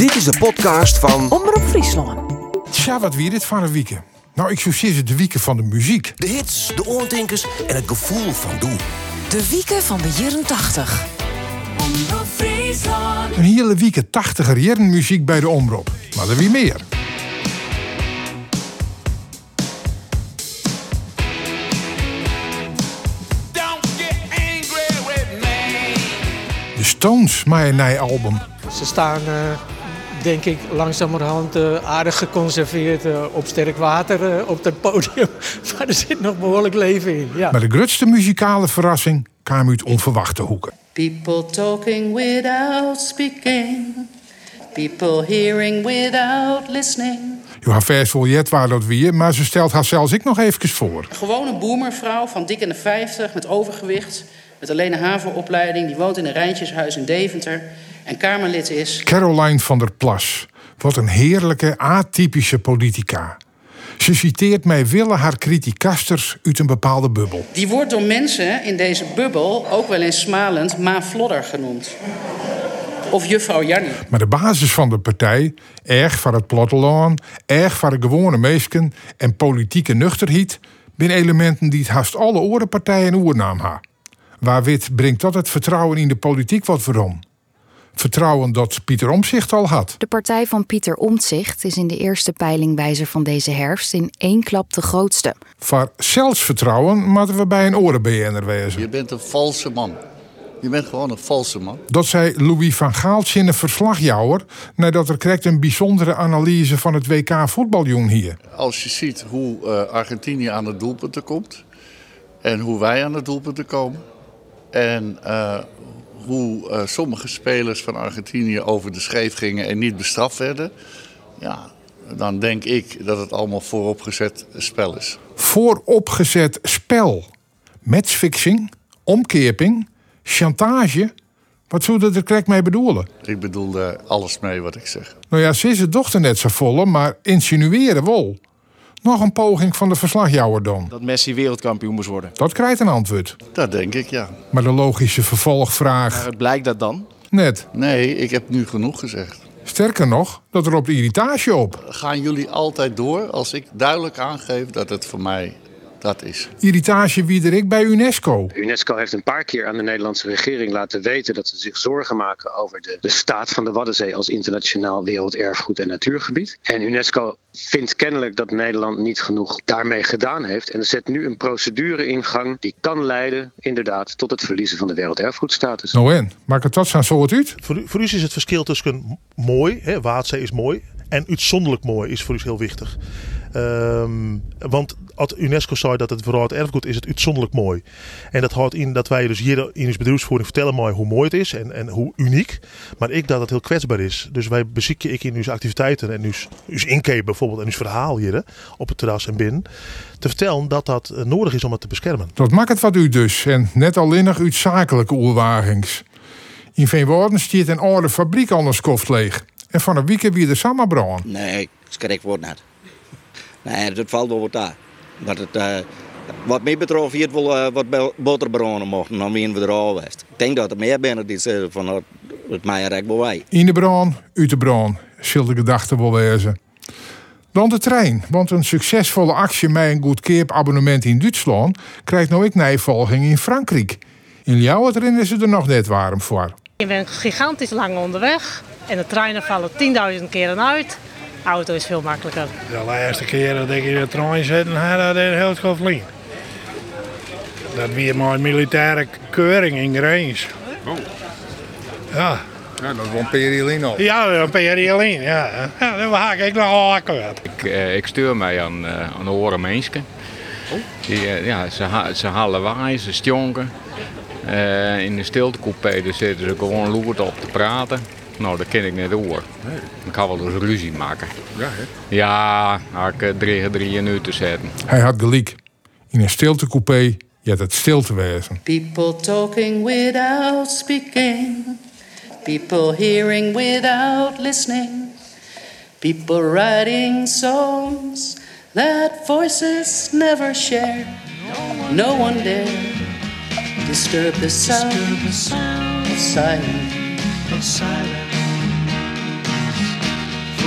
Dit is de podcast van Omroep Friesland. Tja, wat weer dit van een weekend? Nou, ik zozeer het de wieken van de muziek. de hits, de oortinkers en het gevoel van doe. De wieken van de jaren 80. Een hele weekend 80er jaren muziek bij de omroep. Maar er wie meer. De Stones, mijn album. Ze staan, eh, denk ik, langzamerhand eh, aardig geconserveerd eh, op sterk water eh, op het podium. Maar er zit nog behoorlijk leven in. Ja. Maar de grootste muzikale verrassing kwam uit onverwachte hoeken. People talking without speaking. People hearing without listening. Je haar vers waar dat weer, maar ze stelt haar zelfs ik nog even voor. Gewoon een boemervrouw van dik in de 50 met overgewicht. Met alleen een havenopleiding. Die woont in een Rijntjeshuis in Deventer. En Kamerlid is. Caroline van der Plas. Wat een heerlijke, atypische politica. Ze citeert mij willen haar criticasters uit een bepaalde bubbel. Die wordt door mensen in deze bubbel ook wel eens smalend Ma Flodder genoemd. Of juffrouw Jannie. Maar de basis van de partij, erg van het platteland, erg van de gewone meesken en politieke nuchterheid, zijn elementen die het haast alle orenpartijen oernaam ha. Waar wit brengt dat het vertrouwen in de politiek wat waarom? Vertrouwen dat Pieter Omzicht al had. De partij van Pieter Omtzigt is in de eerste peilingwijzer van deze herfst in één klap de grootste. Voor zelfsvertrouwen moeten we bij een oren-BN'er wezen. Je bent een valse man. Je bent gewoon een valse man. Dat zei Louis van Gaalt in een verslagjouwer nadat er krijgt een bijzondere analyse van het WK voetbaljong hier. Als je ziet hoe eh, Argentinië aan de doelpunten komt. En hoe wij aan de doelpunten komen. En eh, hoe eh, sommige spelers van Argentinië over de scheef gingen en niet bestraft werden. Ja, dan denk ik dat het allemaal vooropgezet spel is. Vooropgezet spel. Matchfixing, omkeerping, chantage. Wat zou dat er correct mee bedoelen? Ik bedoel daar alles mee wat ik zeg. Nou ja, ze is het dochter net zo volle, maar insinueren wel. Nog een poging van de verslagjouwer dan. dat Messi wereldkampioen moest worden. Dat krijgt een antwoord. Dat denk ik, ja. Maar de logische vervolgvraag Maar blijkt dat dan? net. Nee, ik heb nu genoeg gezegd. Sterker nog, dat er op de irritatie op. Gaan jullie altijd door als ik duidelijk aangeef dat het voor mij dat is? Irritatie wie er ik bij UNESCO. UNESCO heeft een paar keer aan de Nederlandse regering laten weten dat ze zich zorgen maken over de, de staat van de Waddenzee als internationaal werelderfgoed en natuurgebied. En UNESCO vindt kennelijk dat Nederland niet genoeg daarmee gedaan heeft en zet nu een procedure in gang die kan leiden inderdaad tot het verliezen van de werelderfgoedstatus. Nou en, maakt het dat zo'n soort uit? Voor, u- voor u is het verschil tussen mooi, hè, Waadzee is mooi, en uitzonderlijk mooi is voor u heel wichtig. Ehm, want als UNESCO zei dat het vooral het erfgoed is, het uitzonderlijk mooi. En dat houdt in dat wij dus hier in ons bedrijfsvoering vertellen mooi hoe mooi het is en, en hoe uniek. Maar ik dat het heel kwetsbaar is. Dus wij bezieken ik in uw activiteiten en uw, uw inkeer bijvoorbeeld en uw verhaal hier op het terras en binnen. Te vertellen dat dat eh, nodig is om het te beschermen. Dat maakt het wat u dus. En net alleen uit zakelijke oerwagens. In Veenwoorden stiert een oude fabriek anders koft leeg. En van een weekend weer de samenbrand. Nee, schrik wordt net. Nee, dat valt wel wat daar. Maar het, eh, wat mij betreft, hier wel eh, wat bel- boterbronnen mochten, dan zijn we er al geweest. Ik denk dat er meer binnen die zeggen van het, het mij wel wij. In de brand, uit de brand. Zul de gedachte wel wezen. Dan de trein. Want een succesvolle actie met een goed keep abonnement in Duitsland... krijgt nou ik nijvolging in Frankrijk. In Ljouwetrin is het er nog net warm voor. Je bent gigantisch lang onderweg. En de treinen vallen 10.000 keren uit. Auto is veel makkelijker. De laatste keer dat ik in de trein zit, had dat een heel goed vliegen. Dat weer maar een militaire keuring in Grijns. Ja. Ja, dat een periolin al. Ja, een ja. ja. Dat haak ik nogal akkoord. Ik, eh, ik stuur mij aan, uh, aan horen mensen. Die, eh, ja, ze, ha ze halen waai, ze stonken. Eh, in de stiltecoupé dus zitten ze gewoon loerd op te praten. Nou, dat ken ik niet hoor. Ik ga wel eens ruzie maken. Ja, hè? Ja, had ik eh, drie, drie minuten zetten. Hij had gelijk. In een stiltecoupé, je had het stil te wezen. People talking without speaking. People hearing without listening. People writing songs that voices never share. No one dare disturb the sound of silence.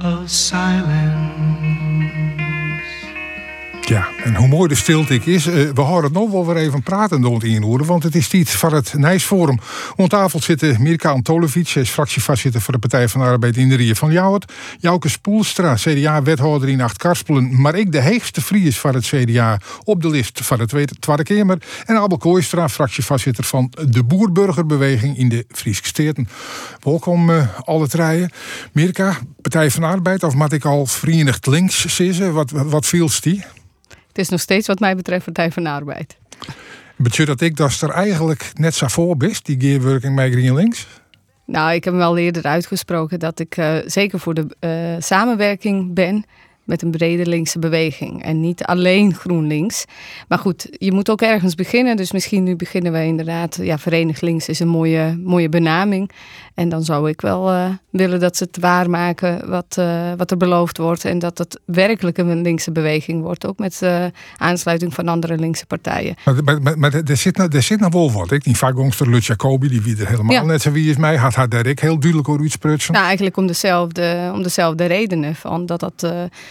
of silence. Ja, en hoe mooi de stilte is. eh, we houden het nog wel weer even praten het inhoeren. Want het is tijd van het Nijsforum. Om tafel zitten Mirka Antolevic. Zij is fractievoorzitter voor de Partij van de Arbeid in de Rie van Jouwert. Jouke Spoelstra, CDA-wethouder in Acht-Karspelen. Maar ik de heegste Fries van het CDA op de list van de Tweede, tweede Kamer. En Abel Kooistra, fractievoorzitter van de Boerburgerbeweging in de Friese Steden. Welkom eh, alle treien. Mirka, Partij van Arbeid. Of moet ik al Verenigd Links? Wat, wat viel die? Het is nog steeds wat mij betreft Partij van de Arbeid. Betekent dat ik dat er eigenlijk net zo voor best, die gearworking bij GreenLinks? Nou, ik heb hem wel eerder uitgesproken dat ik eh, zeker voor de eh, samenwerking ben met een brede linkse beweging en niet alleen GroenLinks. Maar goed, je moet ook ergens beginnen. Dus misschien nu beginnen we inderdaad. Ja, Verenigd Links is een mooie, mooie benaming. En dan zou ik wel eh, willen dat ze het waarmaken wat, eh, wat er beloofd wordt. En dat het werkelijk een linkse beweging wordt. Ook met uh, aansluiting van andere linkse partijen. Maar, maar, maar, maar er, zit, nou- er zit nog wel wat. Ik. Die vakgongster Lut Jacobi, die wie er helemaal Ja. net zo wie is mij, had haar daar ik heel duidelijk over uitsprutsen. Nou, eigenlijk om dezelfde, om dezelfde redenen. Van dat, dat,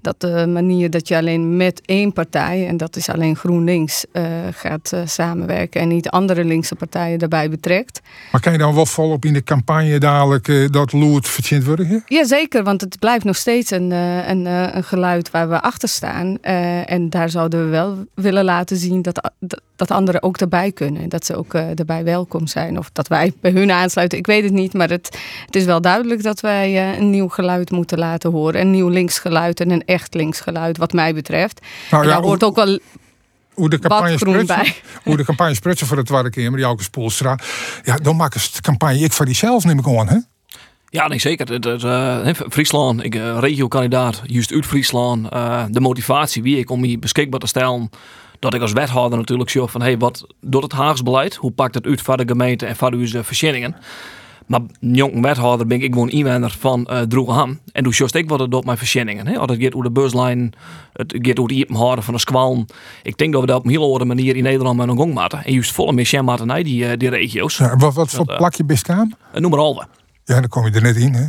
dat de manier dat je alleen met één partij, en dat is alleen GroenLinks, eh, gaat eh, samenwerken. En niet andere linkse partijen daarbij betrekt. Maar kan je dan wel volop in de campagne dadelijk eh, dat Loert verzint worden? Jazeker, want het blijft nog steeds een, een, een geluid waar we achter staan. En daar zouden we wel willen laten zien dat, dat- anderen ook erbij kunnen. En dat ze ook erbij welkom zijn. Of dat wij bij hun aansluiten, ik weet het niet. Maar het, het is wel duidelijk dat wij een nieuw geluid moeten laten horen. Een nieuw linksgeluid en een echt linksgeluid, wat mij betreft. Nou en ja, daar hoort hoe- ook wel Hoe de campagne sprutsen, bij. hoe de campagne sprutsen voor de Tweede Kamer, Jouke Spoelstra. Ja, dan maken ze de campagne ik voor die zelf neem ik aan, hè? Ja, nee, zeker. Het, het, eh, Friesland, ik eh, regiokandidaat, juist uit Friesland. eh, de motivatie wie ik om hier beschikbaar te stellen. Dat ik als wethouder natuurlijk zie van, hey, wat doet het Haags beleid? Hoe pakt het uit voor de gemeente en voor uw voorzieningen? Maar jong wethouder ben ik gewoon inwoner van uh, Droegeham. En doe juist ik wat het doet mijn voorzieningen. hè. Als het gaat over de buslijn, het gaat over het houden van de squalm. Ik denk dat we dat op een hele andere manier in Nederland met een gong maken. En juist volle meer maken naar die, eh, die regio's. Ja, wat, wat voor eh, plakje best aan? Eh, Noem maar Alve. Ja, dan kom je er net in, hè?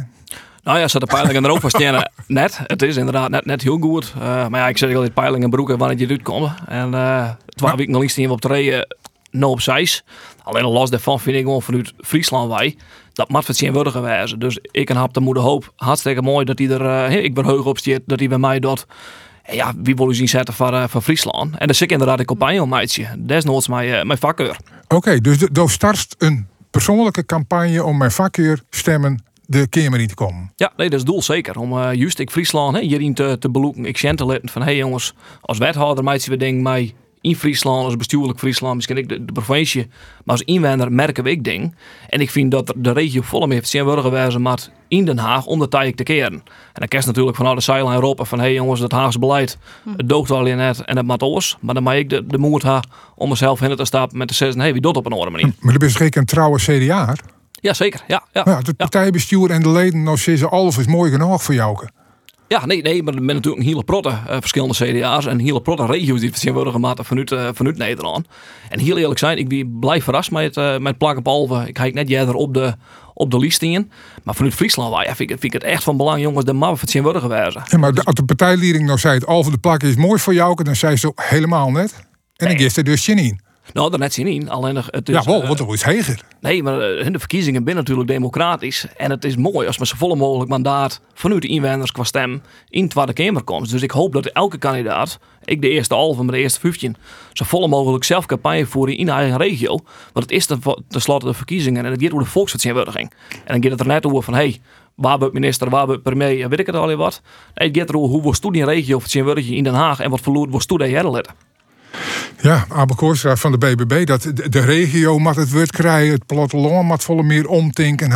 Nou ja, ze de peilingen er ook van. Net. Het is inderdaad net, net heel goed. Eh, maar ja, ik zeg altijd peilingen broeken wanneer je eruit komt. En eh twee weken al staan we op de reden nou op zes. Alleen al los daarvan vind ik gewoon vanuit Friesland wij. Dat moet het worden geweest. Dus ik en Hap de moeder hoop. Hartstikke mooi dat hij er, eh, ik ben heug op staat, dat hij bij mij dat. Ja, wie wil u zien zetten van, eh, van Friesland? En dan zit ik inderdaad een campagne om meidje. Desnoods mijn, eh, mijn vakkeur. Oké, dus de- dan start een persoonlijke campagne om mijn vakkeur stemmen de Kamer in te komen. Ja, nee, dat is het doel zeker. Om eh, juist ik Friesland hè, hierin te, te beloeken. Ik te laten van, hé hey jongens, als wethouder meidje we denken mij in Friesland, als bestuurlijk Friesland, misschien ik de, de provincie, maar als inwoner merken we ik ding. En ik vind dat de regio volle heeft zijn worden gewezen maar in Den Haag om dat tijek te keren. En dan kerst natuurlijk vanuit de zijlijn roepen van, hé hey jongens, dat Haagse beleid, het doogt al net en het maakt oors. Maar dan mag ik de, de moed hebben om mezelf in te stappen met te zeggen, hé, hey, wie doet op een andere manier. Maar er is geen een trouwe CDA. Ja, zeker. Ja, ja. Ja, het partijbestuur en de leden, nou zeggen alles is mooi genoeg voor jou. Ja, nee, nee, maar er zijn natuurlijk een hele protte eh, verschillende CDA's en hele protte regio's die zijn worden vanuit, eh, vanuit Nederland. En heel eerlijk zijn, ik ben blij verrast met, eh met Plak op Alve. Ik kijk net jij op de, op de listingen. Maar vanuit Friesland ja, vind, ik, vind ik het echt van belang, jongens, de zijn worden gewezen. Ja, maar de, als de partijleiding nou zei, het Alve de plak is mooi voor jou, dan zei ze helemaal net. En dan is er dus je niet. Nou, daar net zien in. Alleen het is, Ja, wel, eh, wat toch iets heger. Nee, maar eh, de verkiezingen zijn natuurlijk democratisch. En het is mooi als met zo volle mogelijk mandaat vanuit de inwoners qua stem in de Tweede Kamer komt. Dus ik hoop dat elke kandidaat, ik de eerste halve, maar de eerste 15, zo volle mogelijk zelf campagne voeren in eigen regio. Want het is ten- tenslotte de verkiezingen en het gaat over de volksvertegenwoordiging. En dan gaat het er net over van, hey, waar wordt minister, waar wordt premier, weet ik het al wat. Nee, het gaat erover hoe wordt die regio vertegenwoordiging in Den Haag en wat verloor wordt die herletten. Ja, Abel Koorstra van de BBB, dat de, de regio moet het wordt krijgen, het platteland moet volle meer omtinken.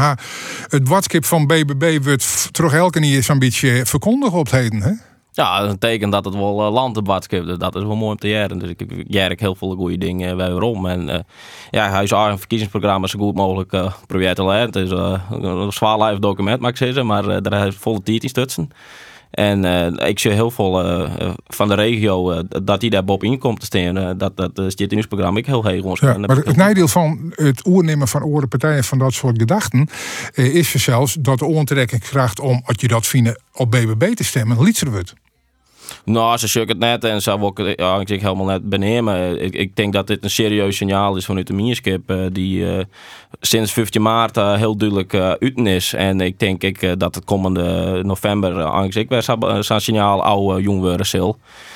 Het watskip van BBB wordt terug elke keer zo'n beetje verkondigd op het heden, hè? Ja, dat is een teken dat het wel uh, is. Dus dat is wel mooi om te jaren. Dus ik, jerk heel veel goede dingen bij om. En uh, ja, hij is eigen verkiezingsprogramma zo goed mogelijk uh, probeert te leiden. Het is een zwaar live document, mag ik zeggen. Maar daar heeft volle tijd in stutsen. En uh, ik zie heel veel uh, van de regio dat die daar boven in komt te staan. dat dat zit in ons programma ik heel heel ja, Maar het nadeel van het oernemen van oren partijen van dat soort gedachten is zelfs dat de oortrekkingskracht om, als je dat vindt, op BBB te stemmen, lietser wordt. Nou, ze zoeken het net en zou ook ja, ik helemaal net benemen. Ik, ik denk dat dit een serieus signaal is vanuit de Mierskip, uh, die sinds 15 maart heel duidelijk uten is. En ik denk ik, dat het komende november eigenlijk weer zo'n signaal oude jong worden.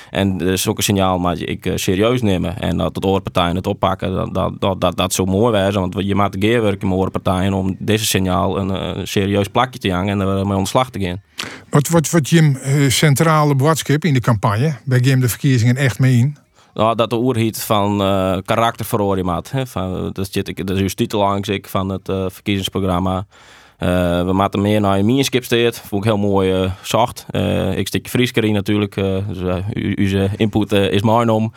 En uh, zulke signaal moet ik serieus nemen. En dat de oorpartijen het oppakken, dat dat, dat, dat, dat zo mooi wezen. Want je maakt de geerwerken met oorpartijen om deze signaal een, een serieus plakje te hangen en er mee ontslag te gaan. Wat, wat, wat Jim uh, centrale boodschap in de campagne, bij Jim de verkiezingen echt mee in? Nou, dat de oerhiet van uh, karakterverhoring maat. Dat is de titel ik van het uh, verkiezingsprogramma. Uh, we maken meer naar een mierskip steert. Vond ik heel mooi uh, zacht. Uh, ik stik Friesker natuurlijk. dus uw input is mijn om.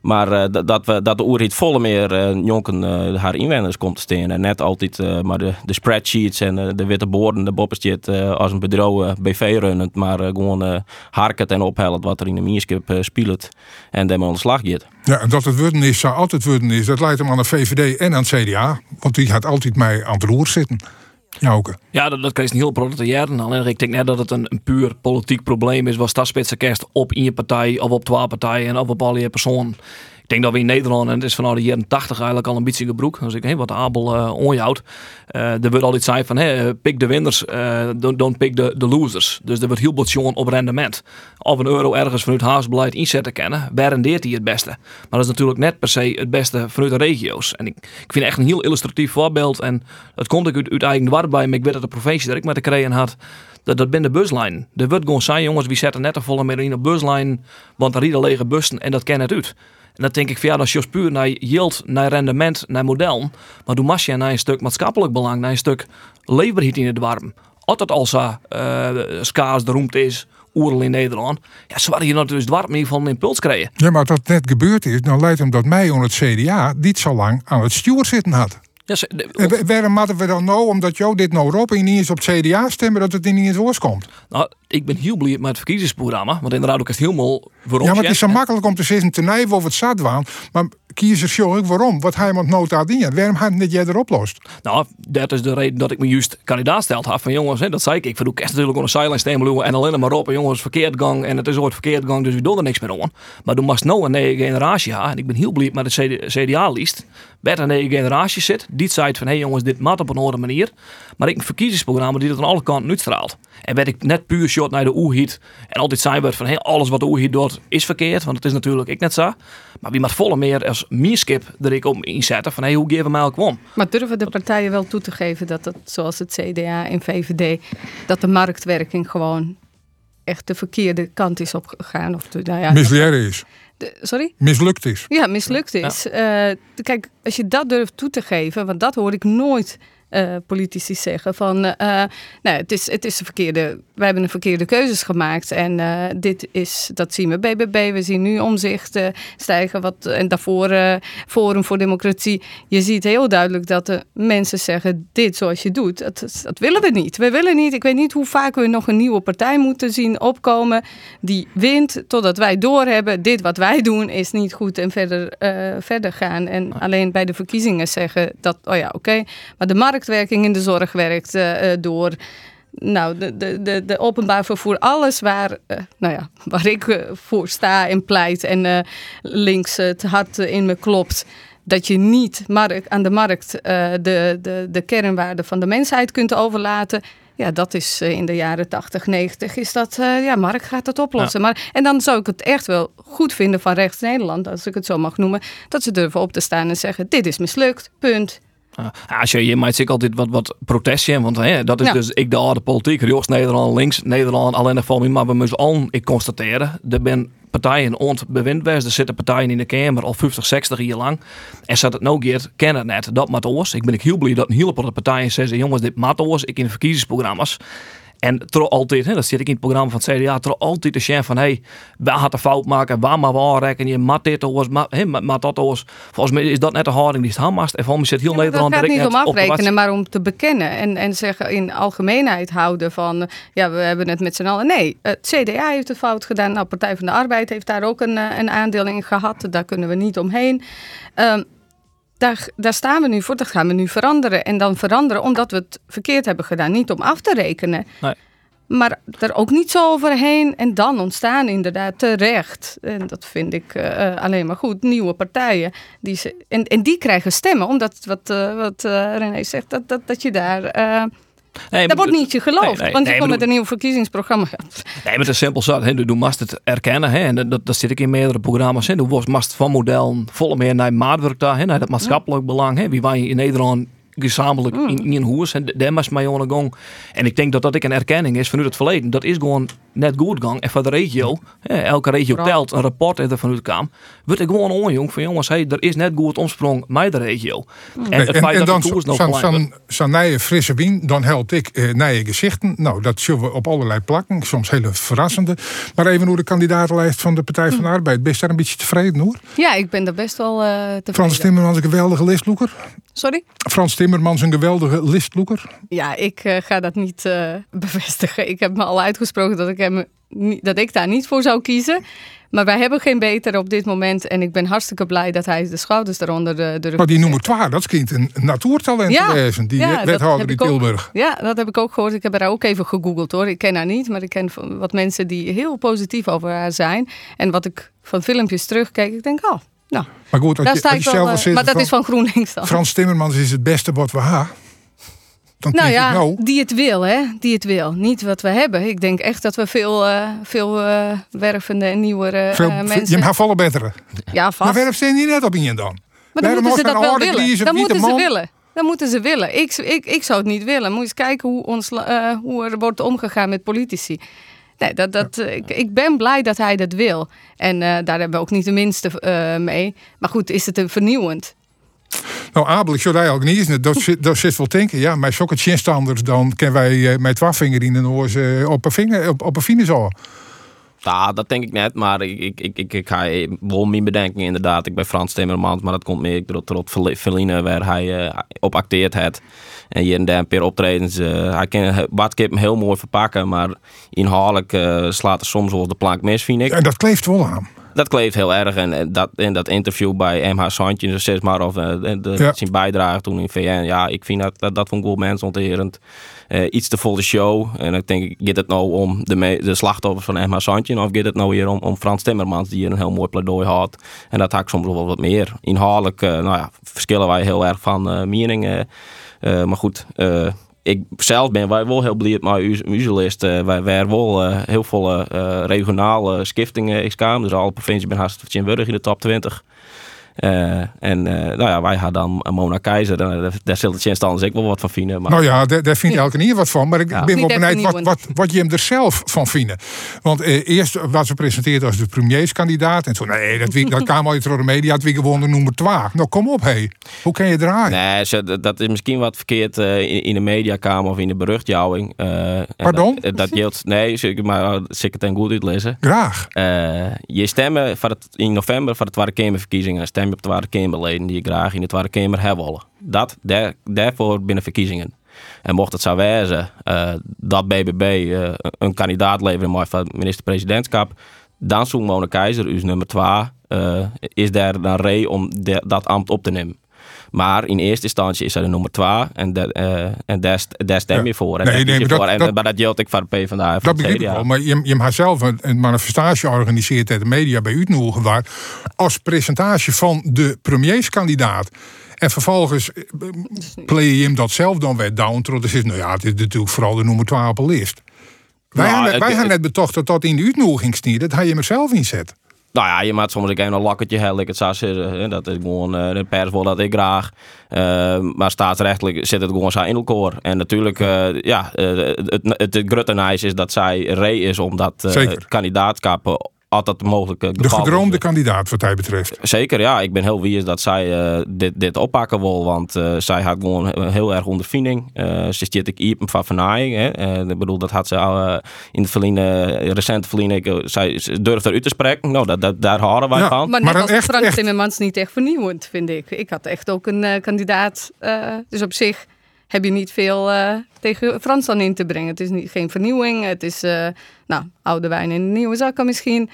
Maar dat, we, dat de oerhiet volle meer jonken haar inwoners komt te staan. En net altijd maar de, de spreadsheets en de witte borden, de boppers als een bedrogen BV runnend. Maar gewoon harket en ophellend wat er in de mierskip speelt. En daarmee aan de slag gaat. Ja, en dat het worden is, zou altijd worden is. Dat leidt hem aan de VVD en aan het CDA. Want die gaat altijd mij aan het roer zitten. Jouke. Ja, dat, dat je niet heel protesteren. Alleen ik denk net dat het een, een puur politiek probleem is. Was dat kerst op in je partij of op twee partijen of op alle personen. Ik denk dat we in Nederland, en het is vanaf de jaren 80 eigenlijk al een beetje gebroek. Dus ik hey, wat Abel uh, er wordt al iets zijn van, hey, pick de winners, don't, don't pick de, losers. Dus er wordt heel wat jongen op rendement. Of een euro ergens vanuit huisbeleid inzetten kennen, waar rendeert hij het beste? Maar dat is natuurlijk net per se het beste vanuit de regio's. En ik, ik vind echt een heel illustratief voorbeeld. En dat komt ik uit, uit eigen bij, maar ik weet dat de provincie dat ik met de kregen had dat, dat ben de buslijn. Er wordt gewoon zijn jongens, wie zetten net te volle meer in buslijn, want er rieden lege bussen en dat ken het uit. En dat denk ik van ja, dat is puur naar yield, naar rendement, naar model. Maar doe mas je naar een stuk maatschappelijk belang, naar een stuk leefbaarheid in het warm. Als het al zo uh, schaars de roemte is, oerl in Nederland. Ja, ze waren hier natuurlijk in ieder geval een impuls krijgen. Ja, maar dat net gebeurd is, dan leidt hem dat mij aan het CDA niet zo lang aan het stuur zitten had. Ja, ze, en waarom hadden we dan nou, omdat jou dit nou op en niet eens op het CDA stemmen, dat het niet eens oorskomt? Nou, ik ben heel blij met het verkiezingsprogramma, want inderdaad ook het helemaal waarom. Ja, maar het is zo makkelijk om te zitten te nijven of het zat waan, maar ik waarom. Wat hij iemand nota dient. Waarom had niet jij erop lost? Nou, dat is de reden dat ik me juist kandidaat steld had. Van jongens, hè, dat zei ik. Ik verdoe echt natuurlijk een silence stemmen en alleen maar op. En jongens, verkeerd gang. En het is ooit verkeerd gang, dus we doen er niks meer aan. Maar toen was nou een nieuwe generatie ja. En ik ben heel blij met de CDA-lijst. Werd een nieuwe generatie zit. Die zei van, hé hey jongens, dit mat op een andere manier. Maar ik een verkiezingsprogramma die dat aan alle kanten uitstraalt. En werd ik net puur shot naar de oerhiet. En altijd zei werd van, hey, alles wat de oerhiet doet is verkeerd. Want het is natuurlijk ik net zo. Maar wie maar volle meer als mierskip er ik op inzetten van, hey, hoe geven we mij ook om? Maar durven de partijen wel toe te geven dat het, zoals het CDA en VVD, dat de marktwerking gewoon echt de verkeerde kant is opgegaan? Of de, nou ja, Misleren is. De, sorry? Mislukt is. Ja, mislukt is. Ja. Uh, kijk, als je dat durft toe te geven, want dat hoor ik nooit uh, politici zeggen van, uh, nou, het is, het is een verkeerde, wij hebben een verkeerde keuzes gemaakt en uh, dit is, dat zien we BBB, we zien nu omzicht stijgen wat, en daarvoor Forum voor Democratie. Je ziet heel duidelijk dat de mensen zeggen, dit zoals je doet, dat, dat willen we niet. We willen niet, ik weet niet hoe vaak we nog een nieuwe partij moeten zien opkomen die wint totdat wij doorhebben, dit wat wij doen is niet goed en verder, verder gaan. En alleen bij de verkiezingen zeggen dat, oh ja, oké, okay, maar de markt marktwerking in de zorg werkt uh, door. Nou, de, de, de, de openbaar vervoer, alles waar, uh, nou ja, waar ik uh, voor sta en pleit en links het hart in me klopt. Dat je niet markt, aan de markt de, de, de kernwaarden van de mensheid kunt overlaten. Ja, dat is in de jaren 80, 90 is dat, ja, Mark gaat dat oplossen. Ja. Maar, en dan zou ik het echt wel goed vinden van rechts Nederland, als ik het zo mag noemen, dat ze durven op te staan en zeggen, dit is mislukt, punt. Ja, als je, je maakt zich altijd wat, wat protesten, want hè, dat is Ja. dus ik de oude politiek. Rechts Nederland, links Nederland, alleen nog van maar we moeten al, ik constateren, er ben partijen ont bewind. Er zitten partijen in de Kamer al 50, 60 jaar lang. En zat het nou keer kennen het net, dat maat oors. Ik ben ik heel blij dat een hele paar partijen zeggen, jongens, dit maat oors. Ik in de verkiezingsprogramma's. En tro altijd, hè, dat zit ik in het programma van het CDA, tro altijd de chef van, hey, waar had de fout maken, waar maar waar rekken je, mat dit oors, hè, mat dat oors. Volgens mij is dat net de houding die het handmast. En volgens mij zit heel Dat Nederland gaat niet om de afrekenen, maar om te bekennen. En, en zeggen in algemeenheid houden van... ja, we hebben het met z'n allen. Nee, het CDA heeft het fout gedaan. Nou, Partij van de Arbeid heeft daar ook een, eh, een aandeel in gehad. Daar kunnen we niet omheen. Ehm, daar, daar staan we nu voor. Dat gaan we nu veranderen. En dan veranderen omdat we het verkeerd hebben gedaan. Niet om af te rekenen. Nee. Maar er ook niet zo overheen. En dan ontstaan inderdaad terecht. En dat vind ik eh, eh, alleen maar goed. Nieuwe partijen. Die ze, en, en die krijgen stemmen. Omdat wat, eh, wat eh, René zegt. Dat, dat, dat je daar... Nee, dat wordt niet je geloofd. Nee, nee, want je komt met een nieuw verkiezingsprogramma. Nee, maar het is simpel zat. Hè. Du mast het erkennen. Hè. En dat, dat zit ik in meerdere programma's. Hè. Du mast van model volle meer naar maatwerk daar. Hè. Naar dat maatschappelijk belang. Hè. Wie wij in Nederland gezamenlijk in, in een hoes. En daar was mij aan gang. En ik denk dat dat ik een erkenning is vanuit het verleden. Dat is gewoon net goed gang. En voor de regio. Elke regio telt een rapport dat er vanuit kwam. Wordt ik gewoon on jong van jongens. Hey, er is net goed omsprong met de regio. En het feit dat dan zo'n nieuwe frisse wien, dan helpt ik eh nieuwe gezichten. Nou, dat zullen we op allerlei plakken, soms hele verrassende. Maar even hoe de kandidatenlijst van de Partij van de Arbeid. Ben je daar een beetje tevreden hoor? Ja, ik ben er best wel eh tevreden. Frans Timmermans een geweldige listloeker. Sorry? Frans Timmermans een geweldige listloeker. Ja, ik eh, ga dat niet eh, bevestigen. Ik heb me al uitgesproken dat ik, hem niet, dat ik daar niet voor zou kiezen. Maar wij hebben geen betere op dit moment. En ik ben hartstikke blij dat hij de schouders eronder de, de rug Maar die nummer 2, dat klinkt een natuurtalent Ja, wezen. Die ja, eh, wethouder in ook. Tilburg. Ja, dat heb ik ook gehoord. Ik heb haar ook even gegoogeld hoor. Ik ken haar niet, maar ik ken wat mensen die heel positief over haar zijn. En wat ik van filmpjes terugkeek, ik denk, oh, nou, Maar goed, als daar je, sta ik wel. eh, zit maar dat van- is van GroenLinks dan. Frans Timmermans is het beste wat we hebben. Dan Nou ja, nou, die het wil, hè? Die het wil. Niet wat we hebben. Ik denk echt dat we veel, eh, veel eh, wervende en nieuwere veel, mensen. je hebt vallen betere. Ja, vast. Maar waarom staan die net op in je dan? Maar dan moeten ze dat wel willen. Dan moeten ze willen. Dan moeten ze willen. Ik, ik, ik zou het niet willen. Moet je eens kijken hoe, ons, hoe er wordt omgegaan met politici. Nee, dat, dat, eh, ik, ik ben blij dat hij dat wil. En eh, daar hebben we ook niet de minste eh, mee. Maar goed, is het een vernieuwend? Nou, Abel, ik zou daar ook niet. Dat zit, dat zit wel denken. Ja, maar zulke chinstanders, dan kennen wij met twaalfvinger in een oor eh, op een vinger, op, op een vinger zo. Ja, dat denk ik net, maar ik, ik, ik, ik, ik ga wel mijn bedenking inderdaad. Ik ben Frans Timmermans, maar dat komt meer door tot Verline, waar hij op acteert het. En hier en daar een paar optredens. eh, hij kan Bart Kip hem heel mooi verpakken, maar inhoudelijk eh, slaat er soms wel de plank mis, vind ik. En dat kleeft wel aan. Dat kleeft heel erg. En, en dat, in dat interview bij MH Sandje, zeg maar, of eh, de, Ja. zijn bijdrage toen in VN. Ja, ik vind dat, dat, ik wel mensonterend. Eh iets te vol de show. En ik denk, gaat het nou om de, me- de slachtoffers van MH Sandje? Of gaat het nou weer om, om Frans Timmermans, die hier een heel mooi pleidooi had? En dat had ik soms wel wat meer. Inhoudelijk, eh, nou ja, verschillen wij heel erg van eh meningen. Eh, maar goed, eh, ik zelf ben wij wel heel blij met. Eh, wij wij wel eh, heel veel regionale stiftingen ik kwam. Dus alle provincies ben haast in in de top 20. Eh, en eh, nou ja, wij hadden dan Mona Keizer. En, daar- daar zullen de anders ik wel wat van vinden. Maar Nou ja, daar, daar vindt elke niet wat van. Maar ik ben wel benieuwd wat, wat, wat je hem er zelf van vinden. Want eh, eerst was ze presenteerd als de premierskandidaat. En toen, nee, dat, wie- dat kwam al door de media. Het wie gewoon de nummer 2. Nou, kom op, hé. Hoe kan je draaien? Nee, dat- dat is misschien wat verkeerd eh, in, in de mediakamer of in de beruchtjouwing. Eh, en Pardon? Dat, dat geldt, nee, maar zeker het ten goed uitlezen. Graag. Eh, je stemmen voor het, in november voor de Tweede Kamerverkiezingen. Stem op de Tweede Kamerleden die je graag in de Tweede Kamer hebben willen. Dat, daar, daarvoor binnen verkiezingen. En mocht het zo wezen eh, dat BBB eh, een kandidaat leveren maar het minister-presidentschap, dan zou Mona Keizer, dus nummer 2, eh, is daar dan reden om dat ambt op te nemen. Maar in eerste instantie is hij de nummer 2 en, de, eh, en daar, st- daar stem je voor. En Nee, nee, maar dat- voor. En, dat- maar dat geldt ook voor PvdA en Dat begrijp ik wel. Maar je, je hebt zelf een, een manifestatie georganiseerd uit de media bij Utnoegen. Waar als presentatie van de premierskandidaat. En vervolgens eh, play je hem dat zelf dan weer down. Terwijl er is, nou ja, het is natuurlijk vooral de nummer 12 op de list. Wij, Nou, hebben, wij het- gaan net betocht dat dat in de Utnoeging ging snieren. Dat hij je er zelf inzet. Nou ja, je maakt soms ook even een lakketje hel, ik het zou zeggen. hè. Dat is gewoon, eh, de pers wil dat ik graag. Eh, maar staatsrechtelijk zit het gewoon zo in elkaar. En natuurlijk, eh, ja, het, het, het is dat zij re is om dat kandidaatschap altijd mogelijk De gedroomde kandidaat wat hij betreft. Zeker, ja. Ik ben heel wies dat zij eh, dit, dit oppakken wil. Want eh, zij had gewoon he- heel erg ondervinding. Eh ze zit ik hier van. Eh, ik bedoel, dat had ze al in de verliezen, recente verliezen. ik, Zij ze durft eruit te spreken. Nou, dat, dat, daar houden wij van. Maar net als Frank Timmermans niet echt vernieuwend, vind ik. Ik had echt ook een kandidaat. eh, dus op zich heb je niet veel eh, tegen Frans dan in te brengen. Het is niet, geen vernieuwing. Het is, eh, nou, oude wijn in nieuwe zakken misschien.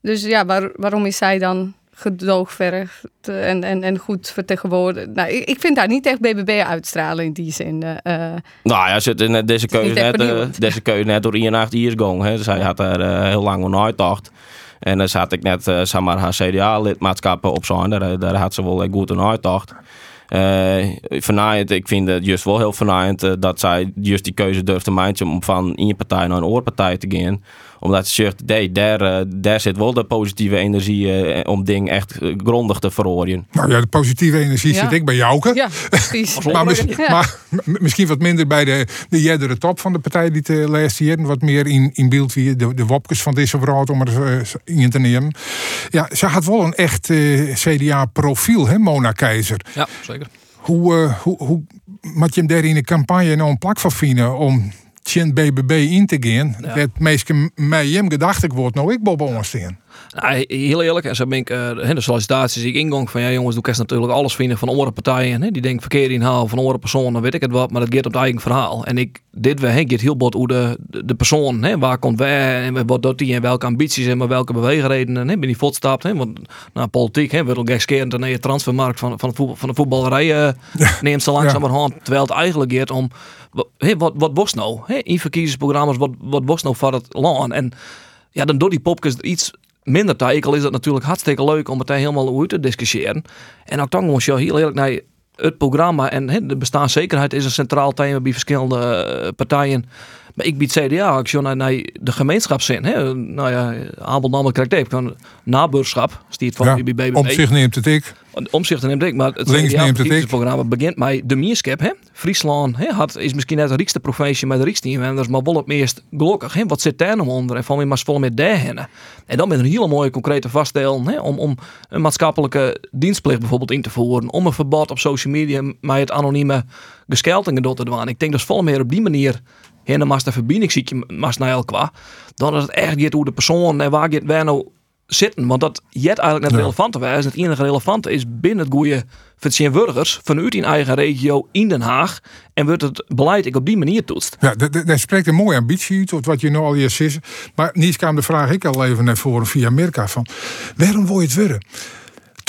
Dus ja, waar- waarom is zij dan gedoogverfd en, en, en goed vertegenwoordigd? Nou, ik, ik vind daar niet echt BBB uitstralen in die zin. eh. Nou ja, ze- net- deze keuze net, deze keuze net door Ian Acht hier gong. Hè. Zij had er heel lang over nagedacht. En dan zat ik net, zeg maar, haar CDA-lidmaatschap op zijn. Daar, daar had ze wel goed over nagedacht. Eh vernaaiend, ik vind het juist wel heel vernaaiend eh, dat zij juist die keuze durft te maken om van één partij naar een oorpartij te gaan. Omdat ze zegt, nee, daar, eh, daar zit wel de positieve energie eh, om ding echt eh, grondig te verrooien. Nou ja, de positieve energie Ja. zit ik bij Jouke. Ja, precies. maar, mis- Ja. maar m- misschien wat minder bij de, de jeddere top van de partij die te laatste jaren wat meer in, in beeld wie de, de wopkes van deze vrouw om er in te nemen. Ja, ze had wel een echt eh, CDA-profiel, hè, Mona Keizer. Ja, zeker. Hoe, eh, hoe, hoe moet je hem daar in de campagne nou een plak van vinden om Tjen BBB in te gaan? Dat meestal mij hem gedacht ik word nou ik Bob. Nou, heel eerlijk, en zo ben ik eh, de sollicitaties die ik ingang van ja jongens, doe ik natuurlijk alles vinden van andere partijen. Hè, die denken verkeerd inhouden van andere personen, dan weet ik het wat, maar dat gaat op het eigen verhaal. En ik, dit we, hè, heel bot hoe de, de, persoon, hè, waar komt wij en wat doet hij en welke ambities en maar welke beweegredenen hè, ben die voortstapt. Hè, want nou, politiek, hè, wil ook naar de transfermarkt van, van, de, voetbal, van de voetballerij eh, neemt ze langzamerhand. Terwijl het eigenlijk gaat om, hè, wat, wat was nou? Hè, in verkiezingsprogramma's, wat, wat was nou voor het land? En ja, dan door die popkes iets minder tijd. Al is het natuurlijk hartstikke leuk om het helemaal uit te discussiëren. En ook dan moest je heel eerlijk naar het programma. En de bestaanszekerheid is een centraal thema bij verschillende eh, partijen. Maar ik bied CDA ook zo naar, naar de gemeenschapszin. Hè. Nou ja, Abel Nammel krijgt even van naburschap. Stiert van Ja, BBB. om zich neemt het ik. Omzicht neemt ik, maar het Links neemt het ik. programma begint met de Mierskep. Hè? Friesland hè, had, is misschien net de rijkste provincie met de rijkste inwoners, maar wel het meest gelukkig. Hè? Wat zit daar nou onder? En van wie maar vol met daarheen. En dan met een hele mooie concrete vaststellen hè? Om, om een maatschappelijke dienstplicht bijvoorbeeld in te voeren. Om een verbod op social media met het anonieme geskeltingen door te doen. Ik denk dat vol meer op die manier en dan mas de verbinding zie je mas naar elkaar. Dan is het echt gaat hoe de persoon en waar gaat waar nou zitten. Want dat jet eigenlijk net Ja. relevant is. Het enige relevante is binnen het goede burgers vanuit in eigen regio in Den Haag. En wordt het beleid ik op die manier toetst. Ja, d- d- daar spreekt een mooie ambitie uit, tot wat je nou al je zegt. Maar Niets kwam de vraag ik al even naar voren via Mirka van... waarom wil je het worden?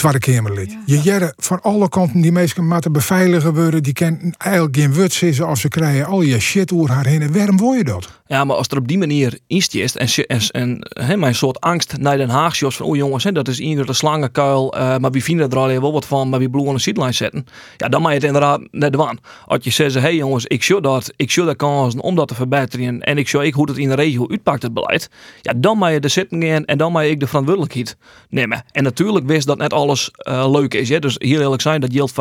Tweede Kamerlid. Je jaren van alle kanten die mensen moeten beveiligen worden. Die kennen eigenlijk geen zeggen of ze krijgen al je shit over haar heen. Waarom wil je dat? Ja, maar als er op die manier instjest en, en, en mijn soort angst naar Den Haag shows van, oh jongens, hè, dat is ieder de slangenkuil, eh, maar wie vinden er al wel wat van, maar wie bloemen aan de sideline zetten. Ja, dan mag je het inderdaad net doen. Als je zegt, hé hey jongens, ik show dat, ik show de kansen om dat te verbeteren en ik show ik hoe het in de regio uitpakt het beleid. Ja, dan mag je er zitten gaan en dan mag ik de verantwoordelijkheid nemen. En natuurlijk wist dat net alles eh, leuk is. Hè? Dus heel eerlijk zijn, dat geldt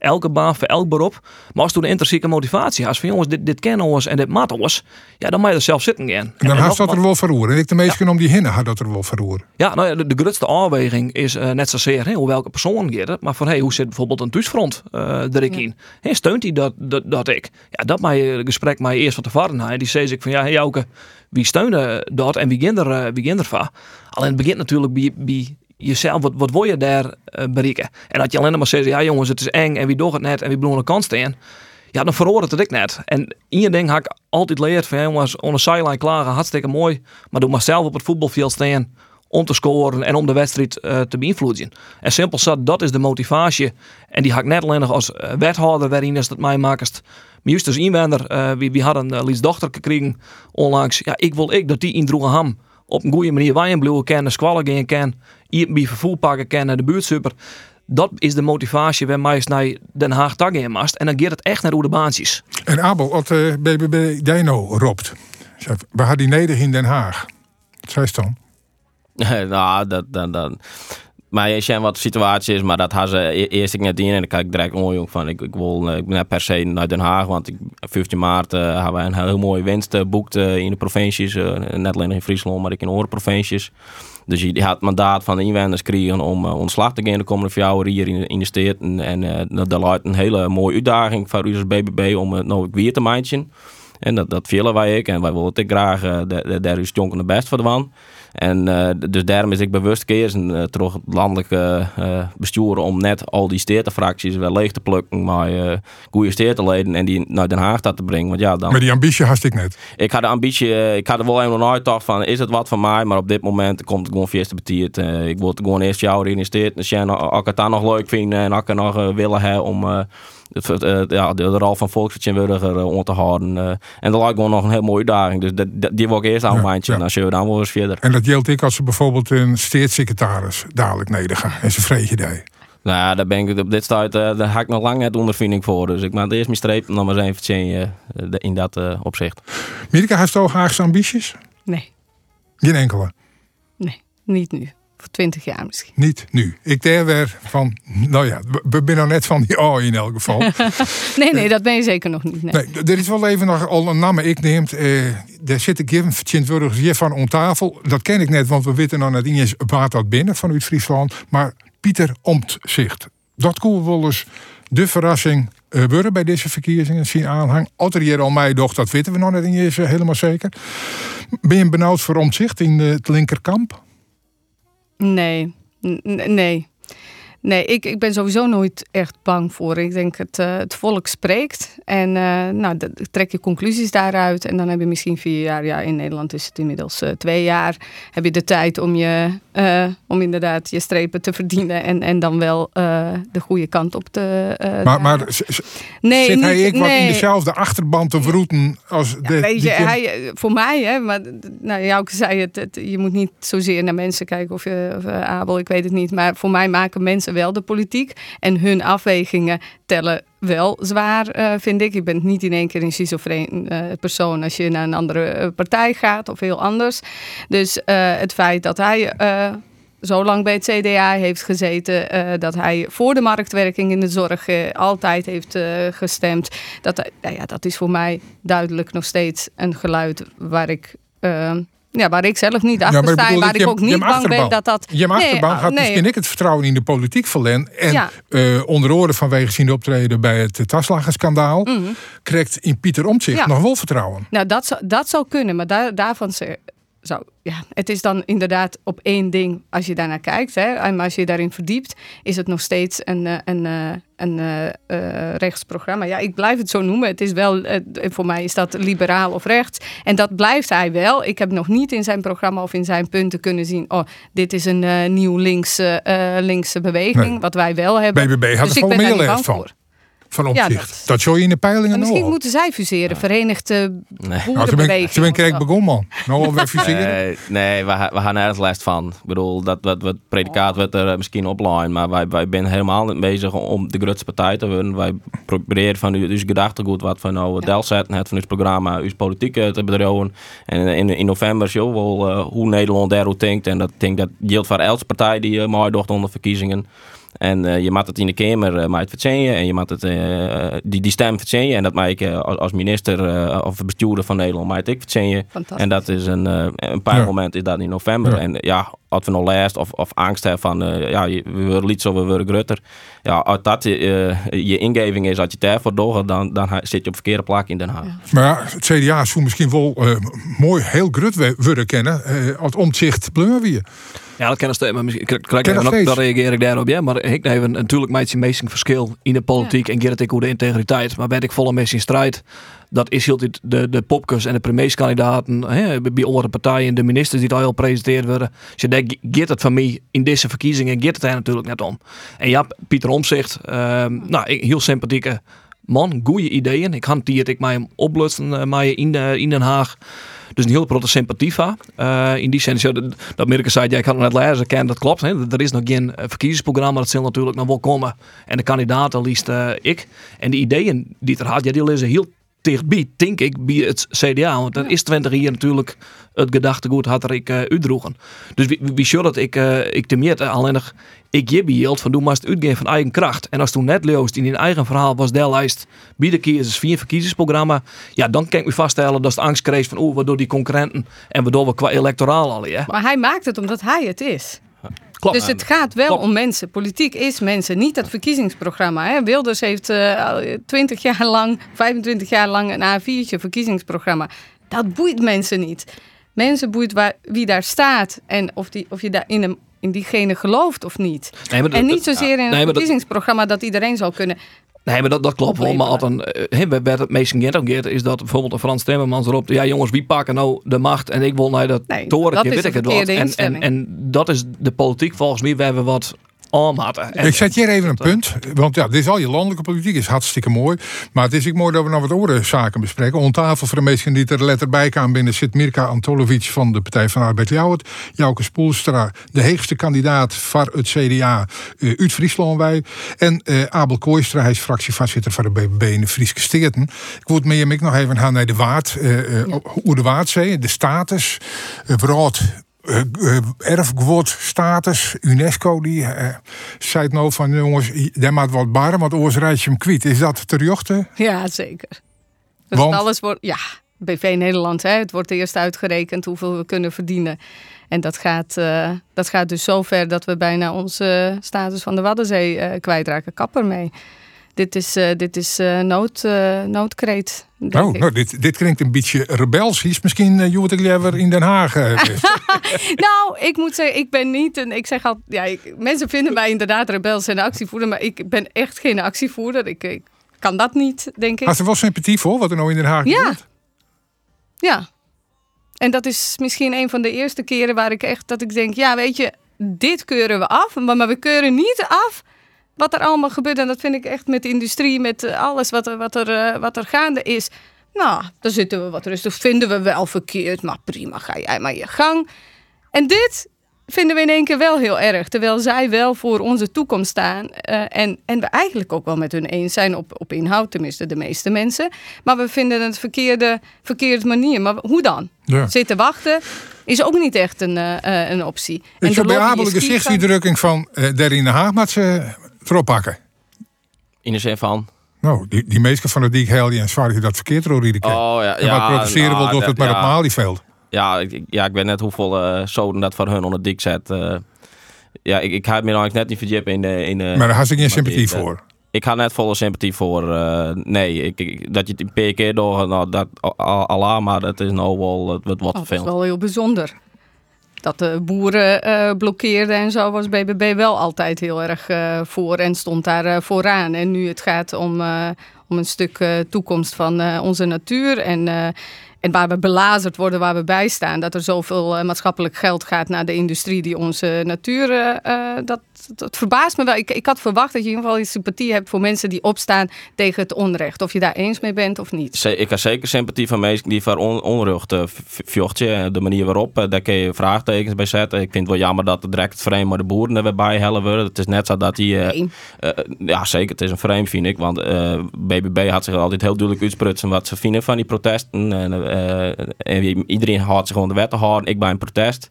elke baan, voor elk beroep. Maar als toen de intrinsieke motivatie has van jongens, dit, dit kennen ons en dit maakt ons, ja, dan mag je er zelf zitten gaan. En dan had dat er wel verroeren. En ik de meesten om die hinnen had dat er wel verroeren. Ja, nou ja, de, de grootste afweging is eh, net zozeer hè, hoe welke persoon het, maar van hey, hoe zit bijvoorbeeld een thuisfront eh erin in? Steunt hij dat, dat, dat ik? Ja, dat mij het gesprek mij eerst van tevoren had. Die zei ik van ja, hey Jouke, wie steunde dat en wie ging er, eh, wie ging ervan? Alleen het begint natuurlijk bij, bij jezelf, wat, wat wil je daar eh, bereiken? En dat je alleen maar zegt, ja jongens, het is eng en wie doet het net en wie bloemen de kant staan. Ja, dan verhoort het ik net. En je ding had ik altijd leerd van jongens, on de sideline klagen, hartstikke mooi. Maar doe maar zelf op het voetbalveld staan om te scoren en om de wedstrijd eh, te beïnvloeden. En simpel zat, dat is de motivatie. En die had ik net alleen nog als eh, wethouder waarin is dat mij maakst. Maar juist als inwender, wie, wie hadden uh, Lies dochter gekregen onlangs. Ja, ik wil ik dat die in droegen ham op een goede manier wijn blijven kennen, squallen gaan kennen, hier bij vervoer pakken kennen, de buurt super. Dat is de motivatie waar mij eens naar Den Haag dag in mast. En dan gaat het echt naar hoe de baantjes. En Abel, wat de BBB Dino roept. Zegt, We hadden die neder in Den Haag. Wat zei ze dan? nou, dat, dat, dat. Maar je ziet wat de situatie is, maar dat had ze e- eerst ik net in en dan kijk ik direct onjong van ik, ik wil eh, ik ben net per se naar Den Haag, want ik, 15 maart uh, hebben wij een heel mooie winst uh, boekt in de provincies, net alleen in Friesland, maar ik in andere provincies. Dus je had het mandaat van de inwoners kregen om ontslag te gaan de komende vier jaar hier in, de. En, en dat lijkt een hele mooie uitdaging voor u als BBB om het nou weer te maken. En dat, dat willen wij ik. En wij willen het graag, uh, daar is Jonken de best voor de man. En uh, dus daarom is ik bewust kiezen uh, terug het landelijke uh, bestuur om net al die stedenfracties wel leeg te plukken, maar uh, goede stedenleden en die naar Den Haag te brengen. Want ja, dan... Maar die ambitie had ik net. Ik had de ambitie, ik had er wel even uitgedacht van, is het wat van mij? Maar op dit moment komt het gewoon vierste betiert. ik wil het gewoon eerst jou in de steden. Dus ja, als ik het dan nog leuk vind en als ik het nog willen hebben om ja, de, de rol van volksvertegenwoordiger uh, om te houden. Uh, en dat lijkt me nog een heel mooie uitdaging. Dus dat, dat, die wil ik eerst aan ja, ja. en dan zullen we dan wel eens verder. En dat geldt ik als ze bijvoorbeeld een steedssecretaris dadelijk nedergaan en ze vreeg je die. Nou ja, daar ben ik op dit stuit, uh, daar ga ik nog lang net ondervinding voor. Dus ik maak eerst mijn streep en dan maar eens even uh, in dat uh, opzicht. Mirka, heeft u Haagse ambities? Nee. Geen enkele? Nee, niet nu voor 20 jaar misschien. Niet nu. Ik der weer van, nou ja, we zijn nou net van die oh in elk geval. nee, nee, dat ben je zeker nog niet. Nee, nee er is wel even nog al een naam ik neemt. Uh, daar zit ik hier van om tafel. Dat ken ik net, want we weten nog net niet eens waar dat binnen vanuit Friesland. Maar Pieter Omtzigt. Dat kon wel eens de verrassing uh, worden bij deze verkiezingen. Zien aanhang. Otter hier al mij doch, dat weten we nog net niet eens helemaal zeker. Ben je benauwd voor Omtzigt in het linkerkamp? Nee, N nee. Nee, ik, ik ben sowieso nooit echt bang voor. Ik denk het, uh, het volk spreekt en uh, nou, trek je conclusies daaruit. En dan heb je misschien vier jaar, ja, in Nederland is het inmiddels uh, twee jaar, heb je de tijd om, je, om inderdaad je strepen te verdienen en, en dan wel de goede kant op te. maar maar nee, zit hij ik nee. wat in dezelfde achterban te verroeten als de. Weet je, hij, voor mij, hè, maar nou, jou zei het, het, je moet niet zozeer naar mensen kijken of je, of, Abel, ik weet het niet. Maar voor mij maken mensen wel de politiek. En hun afwegingen tellen wel zwaar, uh, vind ik. Je bent niet in één keer een schizofreen uh, persoon als je naar een andere uh, partij gaat of heel anders. Dus het feit dat hij zo lang bij het CDA heeft gezeten, dat hij voor de marktwerking in de zorg altijd heeft gestemd, dat, ja, dat is voor mij duidelijk nog steeds een geluid waar ik ja, waar ik zelf niet achter ja, sta. Waar ik, ook niet bang ben dat dat... Je achterban nee, had nee. misschien ik het vertrouwen in de politiek verlen. En ja. uh, onder oren vanwege zijn optreden bij het Taslagenschandaal... Mm krijgt in Pieter Omtzigt ja. nog wel vertrouwen. Nou, dat, zou, dat zou kunnen. Maar daar, daarvan zou, ja, het is dan inderdaad op één ding als je daarnaar kijkt. Hè, en als je daarin verdiept, is het nog steeds een, eh, een, eh, een, een uh, rechtsprogramma. Ja, ik blijf het zo noemen. Het is wel, uh, voor mij is dat liberaal of rechts. En dat blijft hij wel. Ik heb nog niet in zijn programma of in zijn punten kunnen zien. Oh, dit is een uh, nieuw linkse, linkse beweging. Nee. Wat wij wel hebben. BBB had dus er veel meer van. Voor van opzicht. Ja, dat, dat zou je in de peilingen nog. Misschien moeten zij fuseren, Verenigde nee. Boerenbeweging. Ze ben kijk begon man. Nou we fuseren. Nee, nee we, we gaan nergens last van. Ik bedoel, dat wat, wat predicaat wordt er misschien opline, maar wij, wij zijn helemaal niet bezig om de grootste partij te worden. Wij proberen van uw gedachtegoed wat van nou ja. zetten, het van ons programma, uw politiek te bedrijven. En in, in november zo wel uh, hoe Nederland daarover denkt en dat denk dat geldt voor elke partij die uh, mooi docht onder verkiezingen. En uh, je moet het in de Kamer uh, het verzinnen en je moet het, uh, die, die stem verzinnen. En dat maak ik als, als minister of bestuurder van Nederland maak ik verzinnen. En dat is een, een paar ja. momenten is dat in november. Ja. En ja, als we nog lijst of, of angst hebben van ja, we worden liet zo, we worden grutter. Ja, als dat je ingeving is, als je daarvoor doet, dan, dan zit je op verkeerde plek in Den Haag. Ja. Maar ja, het CDA zou misschien wel mooi heel grut willen kennen als omzicht blummen weer. Ja, dat kennen steeds. Maar misschien nog, dan reageer ik daarop. Ja, maar ik neem natuurlijk met zijn meesting verschil in de politiek ja. en geert ik hoe de integriteit. Maar ben ik volle mensen in strijd. Dat is heel de, de popkes en de premierskandidaten bij andere partijen, de ministers die daar al presenteerd worden. Dus je denkt, geert het van mij in deze verkiezingen, geert het daar natuurlijk net om. En ja, Pieter Omzicht, uh, nou, heel sympathieke man, goede ideeën. Ik hanteer ik mij oplutsen uh, mij in, de, in Den Haag. Dus een heel grote sympathie van. Uh, in die zin, dat, dat Mirke zei, ik had het net lezen, ken dat klopt. Hè? Er is nog geen eh, verkiezingsprogramma, dat zal natuurlijk nog wel komen. En de kandidaten liefst uh, ik. En de ideeën die er had, ja, die lezen heel dichtbij, denk ik, bij het CDA. Want dat is 20 jaar natuurlijk het gedachtegoed had ik uh, uitdroegen. Dus wie, wie zou dat ik, uh, ik te meer alleen nog, ik je behield van doe maar het uitgeven van eigen kracht. En als toen net Leo's in een eigen verhaal was de lijst bij de kiezers via een verkiezingsprogramma, ja, dan kan ik me vaststellen dat het angst kreeg van oeh, waardoor die concurrenten en waardoor we qua electoraal al, ja. Maar hij maakt het omdat hij het is. Klopt. Dus het gaat wel om mensen. Politiek is mensen, niet dat verkiezingsprogramma. Hè. Wilders heeft uh, 20 jaar lang, 25 jaar lang een A4'tje verkiezingsprogramma. Dat boeit mensen niet. Mensen boeit waar, wie daar staat en of, die, of je daar in, in diegene gelooft of niet. Nee, en niet zozeer in een nee, verkiezingsprogramma dat, dat iedereen zal kunnen. Nee, maar dat, dat klopt wel. Maar altijd, uh, bij het meest geïnteresseerd is dat bijvoorbeeld een Frans Timmermans erop. Ja, jongens, wie pakken nou de macht? En ik wil naar dat nee, toren, dat weet ik het wat. En, en, en dat is de politiek volgens mij. We wat ik zet hier even een punt. Want ja, dit is al je landelijke politiek, is hartstikke mooi. Maar het is ook mooi dat we nog wat andere zaken bespreken. Om tafel voor de mensen die er letter bij kwamen binnen zit Mirka Antolovic van de Partij van Arbeid Jouwert. Jouke Spoelstra, de heegste kandidaat voor het CDA uh, uit Friesland wij. En uh, Abel Kooistra, hij is fractievoorzitter van de BBB in de Frieske Steerten. Ik moet mee ik nog even gaan naar de Waard. Uh, de Waardzee, de status. Uh, uh, uh, erfgoedstatus, UNESCO, die uh, zei het nou van jongens, daar maakt wat bar, want anders rijd je hem kwijt. Is dat te jochten? Ja, zeker. Dus want? alles wordt, ja, BV Nederland, hè, het wordt eerst uitgerekend hoeveel we kunnen verdienen. En dat gaat, uh, dat gaat dus zo ver dat we bijna onze status van de Waddenzee kwijtraken. Kapper mee. Dit is, uh, dit is nood, noodkreet. Oh, nou, dit, dit klinkt een beetje rebelsisch. Misschien uh, je het in Den Haag. nou, ik moet zeggen, ik ben niet een. Ik zeg al, ja, ik, mensen vinden mij inderdaad rebels en actievoerder, maar ik ben echt geen actievoerder. Ik, ik kan dat niet, denk ik. Had er wel sympathie voor wat er nou in Den Haag ja. gebeurt? Ja. En dat is misschien een van de eerste keren waar ik echt dat ik denk, ja, weet je, dit keuren we af, maar, maar we keuren niet af wat er allemaal gebeurt. En dat vind ik echt met de industrie, met eh, alles wat er, wat er, uh, wat er gaande is. Nou, daar zitten we wat rustig. Vinden we wel verkeerd, maar prima, ga jij maar je gang. En dit vinden we in één keer wel heel erg. Terwijl zij wel voor onze toekomst staan. Uh, en, en we eigenlijk ook wel met hun eens zijn op, op inhoud, tenminste de meeste mensen. Maar we vinden het verkeerde, verkeerde manier. Maar hoe dan? Ja. Zitten wachten is ook niet echt een, uh, een optie. Ik en de beabelijke gezichtsuitdrukking van uh, Haag, ze erop pakken. In de zin van? Nou, die, die meesten van de heel en zwaar je dat verkeerd door iedere keer. Oh ja, en ja. wat protesteren nou, wil, doet het maar ja. op Malieveld. Ja, ik, ja, ik weet net hoeveel uh, zoden dat van hun onder dik zet. Uh, ja, ik, ik ga het me eigenlijk net niet verdiepen in de... In de maar daar had ik geen sympathie voor. Ik ga net volle sympathie voor. Uh, nee, ik, ik, dat je het een keer door, nou, dat Allah, maar dat is nou wel wat, wat oh, veel. Dat is wel heel bijzonder dat de boeren uh, blokkeerden en zo was BBB wel altijd heel erg uh, voor en stond daar uh, vooraan. En nu het gaat om, om een stuk toekomst van onze natuur en en waar we belazerd worden, waar we bij staan, dat er zoveel uh, maatschappelijk geld gaat naar de industrie die onze natuur. Uh, dat, dat verbaast me wel. Ik, ik had verwacht dat je in ieder geval sympathie hebt voor mensen die opstaan tegen het onrecht. Of je daar eens mee bent of niet. Ik heb zeker sympathie van mensen die voor on, onrecht vjochtje. De manier waarop, daar kun je vraagtekens bij zetten. Ik vind het wel jammer dat het direct vreemd maar de boeren er bij hellen worden. Het is net zo dat die. Uh, ja, zeker. Het is een vreemd, vind ik. Want BBB had zich altijd heel duidelijk uitsprutsen wat ze vinden van die protesten. En, en iedereen houdt zich gewoon de wet te houden. Ik ben een protest.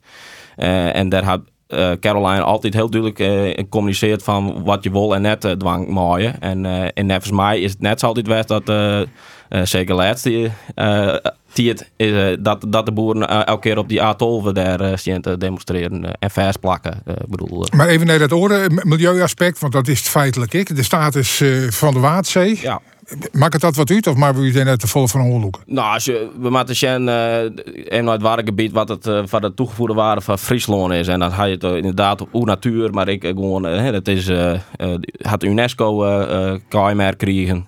Uh, en daar had uh, Caroline altijd heel duidelijk gecommuniceerd van wat je wil en net dwang maaien. En, en volgens mij is het net zo altijd west dat zeker laatste is dat, dat de boeren elke keer op die A12 daar zien te demonstreren en vers plakken. bedoel, maar even naar dat orde milieuaspect, want dat is feitelijk ik. De status van de Waadzee. Ja. Maakt het dat wat uit of maar we zijn net te volle van onloeken? Nou, als je, we maken zien uh, in het waargebied wat het uh, van de toegevoegde waarde van Friesland is. En dan ga je het uh, inderdaad op natuur, maar ik gewoon, uh, dat is, had UNESCO KMR krijgen.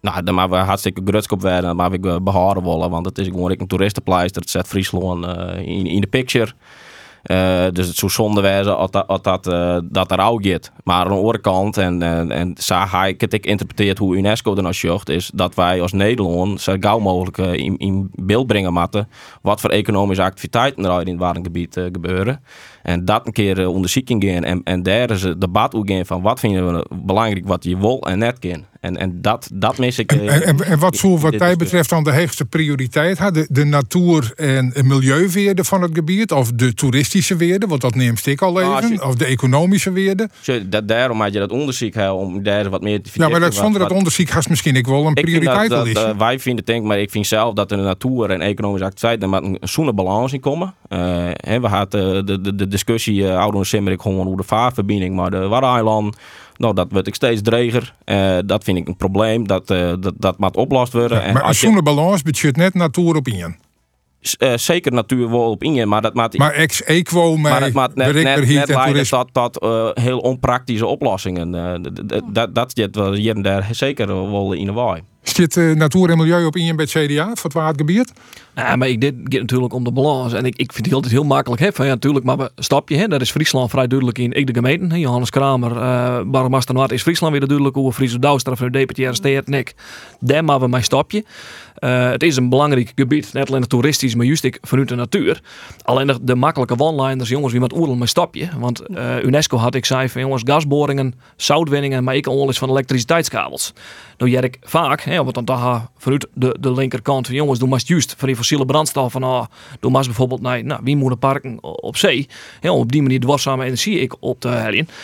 nou, dan maar we hartstikke grutsk op werden, maar ik behouden willen, want het is gewoon een toeristenpleister. Het zet Friesland in, in de picture. Uh, dus het zou zonde als dat, dat, uh, dat er ook. Maar aan de andere kant, en, en, en ik het ik interpreteerd hoe UNESCO er nou zocht, is dat wij als Nederland zo gauw mogelijk uh, in, in beeld brengen moeten wat voor economische activiteiten er in het warengebied gebeuren. En dat een keer onderzoeking gaan en, en daar is het debat ook gaan van wat vinden we belangrijk wat je wil en net kan. En, en dat, dat mis ik. eh, En, en, en wat zou wat de- betreft dan de hoogste prioriteit? De, de natuur- en milieuweerde van het gebied? Of de toeristische weerde, want dat neemt ik al Nou, even. je- Of de economische weerde. Dat, daarom had je dat onderzoek om daar wat meer te Ja, maar dat, zonder dat onderzoek had misschien ik wel een dat, prioriteit dat, is. eh, wij vinden denk maar ik vind zelf dat de natuur en economische activiteit moet een zoene balans in komen. Eh, hè, we hadden de, de, de discussie uh, oude Simmerik gewoon over de vaarverbinding, maar de Waddeneiland, nou dat wordt ik steeds dreger. Eh, dat vind ik een probleem. Dat, eh, dat, dat moet oplost worden. en maar een je, zoene balans budget net natuur op in. eh, zeker natuur wel op in, maar dat maakt Maar ex-equo maar met het maakt net, net, en leiden tot eh, heel onpraktische oplossingen. Eh, dat, dat wel hier en daar zeker wel in de waai. Zit uh, natuur en milieu op in bij het CDA, voor het waardgebied? Ja, maar ik, dit gaat natuurlijk om de balans. En ik, ik vind het altijd heel makkelijk. Hè? Ja, natuurlijk, maar we stapje. Hè? Daar is Friesland vrij duidelijk in. Ik de gemeente. Johannes Kramer, uh, Barmaster Noord is Friesland weer duidelijk. Hoe Friese Douwstra van de deputaire steert. En ik. Daar maken we mijn stapje. Uh, het is een belangrijk gebied. Net alleen toeristisch, maar juist ik vanuit de natuur. Alleen de, makkelijke one-liners, jongens, wie met oerlen mijn stapje. Want uh, UNESCO had ik zei van jongens, gasboringen, zoutwinningen, maar ik al eens van elektriciteitskabels. Nou, jij ik vaak, hè, want dan toch vanuit de, de linkerkant van jongens, doe maar juist van die fossiele brandstoffen. Nou, doe maar bijvoorbeeld naar nou, wie moet parken op zee. Hè, op die manier dwarszame energie ik op te herinneren.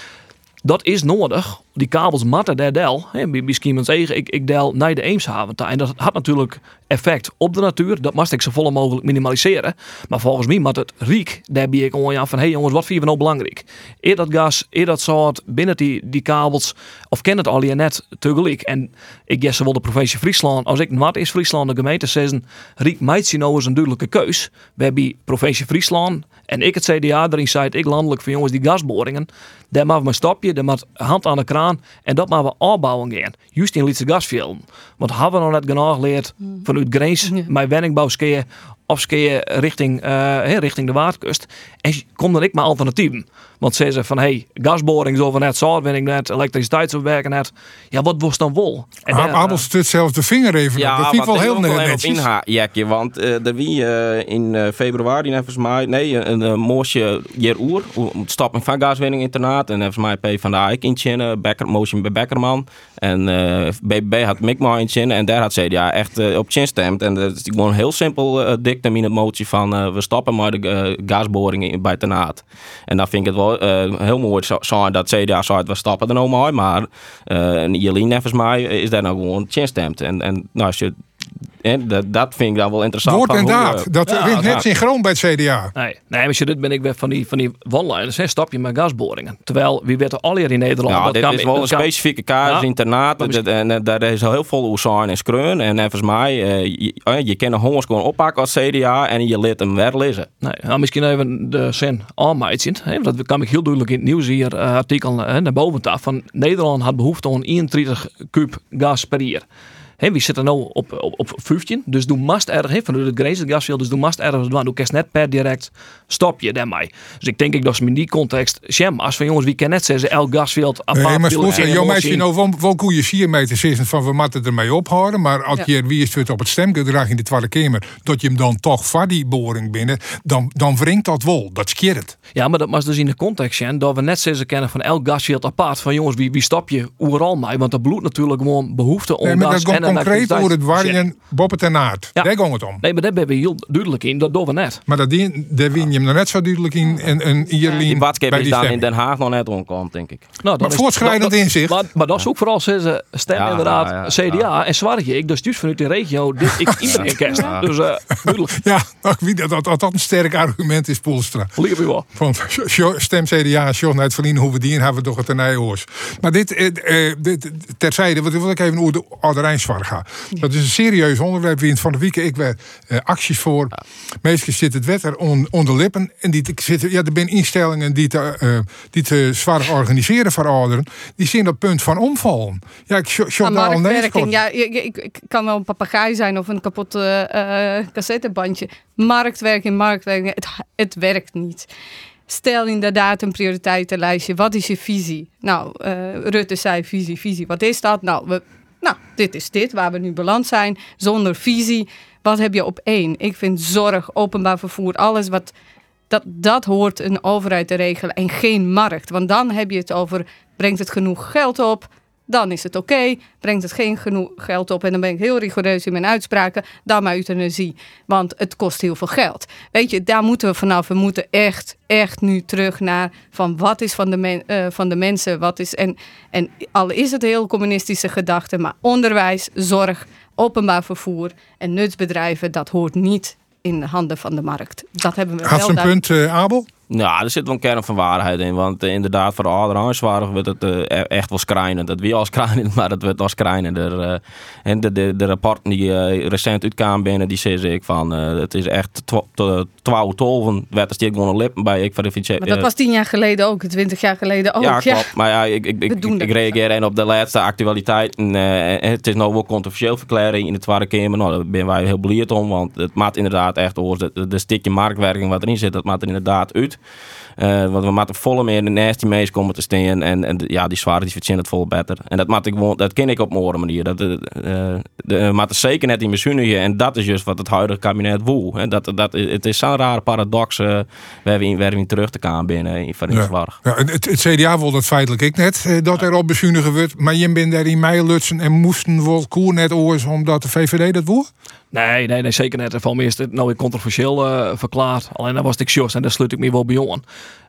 Dat is nodig. Die kabels matten daar del. Misschien men zeggen, ik, ik del naar de Eemshaven. En dat had natuurlijk effect op de natuur. Dat moest ik zo vol mogelijk minimaliseren. Maar volgens mij moet het riek. Daar ben ik aan van, hé hey jongens, wat vinden we nou belangrijk? Eer dat gas, eer dat soort, binnen die, die kabels. Of ken het al je net tegelijk. En ik guess de provincie Friesland. Als ik wat is Friesland, de gemeente zeggen, riek meid nou eens een duidelijke keus. Hebben provincie Friesland en ik het CDA erin zei, ik landelijk van jongens die gasboringen. Daar we een stapje, daar moet hand aan de kraan. En dat maken we opbouwen gaan. Juist in Lietse gasvelden. Want hebben we nog net genoeg geleerd vanuit Grens, mijn wenningbouwskeer of richting, uh, richting de Waardkust. En kom dan ik maar alternatieven. Want ze zeggen van, hey, gasboring zo van net, zoutwinning net, elektriciteitsopwerken net. Ja, wat was dan wol? En Abel stut zelfs de vinger even ja, op. Dat vind ik wel heel netjes. Ja, inhaakje, want uh, er wie uh, in uh, februari, volgens mij, nee, een moosje hier oer, stappen van gaswinning internaat. En volgens mij P van de Eik in Becker, motion bij Beckerman. En uh, BBB had Mikma in en daar had CDA echt uh, op chin stemt. En dat is gewoon heel simpel uh, in het motie van uh, we stappen maar de uh, gasboringen bij Tenaat. En dan vind ik het wel uh, heel mooi zo, dat CDA zei we stappen er nou maar. Maar uh, Jelien mij is daar nou gewoon chin stemt. En, en nou, als je en dat, dat vind ik dan wel interessant. Woord en hoe, daad. Dat ja, net synchroon bij het CDA. Nee, nee maar dit ben ik weer van die, van die one-liners. Een stapje met gasboringen. Terwijl, wie weet al hier in Nederland... Ja, dat dit kan, is wel een kan, specifieke kaart, ja, internaat. En, en daar is al heel veel oezaan en skreun. En volgens mij, uh, je, je kan een hongers gewoon oppakken als CDA en je leert hem weer lezen. Nee, nou, misschien even de zin aanmeidjen. Dat kan ik heel duidelijk in het nieuws hier uh, artikel uh, naar boven af. Van Nederland had behoefte aan 31 kub gas per jaar. He, we zitten nu op, op, op 15, dus doe mast erg, he, vanuit het Grijze gasveld, dus doe mast ergens doen. Doe kerst net per direct stop je daarmee. Dus ik denk ik dat ze in die context, Shem, als van jongens, wie kan net zeggen, elk gasveld apart. Nee, maar goed, jouw meisje nou wel, wel koeien zie mee te zeggen van we moeten ermee ophouden, maar als ja. je wie is het op het stemgedrag in de Tweede Kamer, dat je hem dan toch voor die boring binnen, dan, dan wringt dat wel, dat skeert het. Ja, maar dat was dus in de context, Shem, dat we net zeggen kennen van elk gasveld apart, van jongens, wie, wie stop je overal mee, want dat bloedt natuurlijk gewoon behoefte om nee, gas en concreet over het warjen boppen ten aard. Ja. Daar ging het om. Nee, maar daar ben we heel duidelijk in. Dat doen we net. Maar dat die, daar win je hem nog net zo duidelijk in. En, en Ierlien die badskip is dan in Den Haag nog net omkomt, denk ik. Nou, maar voortschrijdend inzicht. Maar, maar dat is ook vooral ze stem ja, inderdaad ja, ja, CDA. En zwaar ik, dus juist vanuit de regio, dit ik iedereen kerst. Dus uh, duidelijk. Ja, wie dat, dat, dat, dat een sterk argument is, Poelstra. Liever wel. Want stem CDA, John uit Verlien, hoe we die hebben we toch het tenijhoors. Maar dit, eh, dit terzijde, wat wil ik even over de Dat is een serieus onderwerp. Wie van de week ik weer uh, acties voor. Meestal zit het wet er on, onder lippen. En die zitten, ja, er zijn instellingen die te, uh, die te zwaar organiseren voor ouderen. Die zien dat punt van omvallen. Ja, ik show daar al ja, ik, ik, ik, kan wel een papegaai zijn of een kapot uh, cassettebandje. Marktwerking, marktwerking, het, het werkt niet. Stel inderdaad een prioriteitenlijstje. Wat is je visie? Nou, Rutte zei visie, visie. Wat is dat? Nou, we nou, dit is dit, waar we nu beland zijn, zonder visie. Wat heb je op één? Ik vind zorg, openbaar vervoer, alles wat... Dat, dat hoort een overheid te regelen en geen markt. Want dan heb je het over, brengt het genoeg geld op? Dan is het oké. Brengt het geen genoeg geld op en dan ben ik heel rigoureus in mijn uitspraken, dan maar euthanasie. Want het kost heel veel geld. Weet je, daar moeten we vanaf. We moeten echt, echt nu terug naar van wat is van de, men, eh, van de mensen, wat is. En, en al is het heel communistische gedachte, maar onderwijs, zorg, openbaar vervoer en nutsbedrijven, dat hoort niet in de handen van de markt. Dat hebben we Had wel ze een punt, eh, Abel? Ja, er zit wel een kern van waarheid in. Want eh, inderdaad, voor de waren wordt het eh, e- echt wel schrijnend. Het wie al schrijnend, maar het wordt wel schrijnender. eh. en de, de, de rapporten die recent uitkwamen binnen, die zeggen ik van... het is echt 12 tolven. werd er gewoon een lippen bij. Ik verificeer. Maar dat was tien jaar geleden ook, twintig jaar geleden ook. ja, klopt. Maar ja, ik, ik, ik, ik, ik reageer op de laatste actualiteiten. eh, en het is nou wel controversieel verklaring in de Tweede Kamer. Nou, daar ben wij heel blij om. Want het maakt inderdaad echt over de, de stukje marktwerking wat erin zit. Dat maakt er inderdaad uit. Eh, want we moeten volle meer de nasty mees komen te staan. En, en ja, die zware die verzinnen het vol beter. En dat, ik dat ken ik op een andere manier. Dat, eh, de, zeker net in bezuinigen. En dat is juist wat het huidige kabinet wil. Dat, dat, het is zo'n rare paradox eh, waar we in, waar we in terug te gaan binnen in van Ja. Ja, het, het CDA wil dat feitelijk ik net, dat er op bezuinigen wordt. Maar je bent daar in mei lutsen en moesten wel koer net oors omdat de VVD dat wil? Nee, nee, nee, zeker net. Van mij is het nou weer controversieel eh, verklaard. Alleen dan was ik Jos en daar sluit ik me wel bij aan.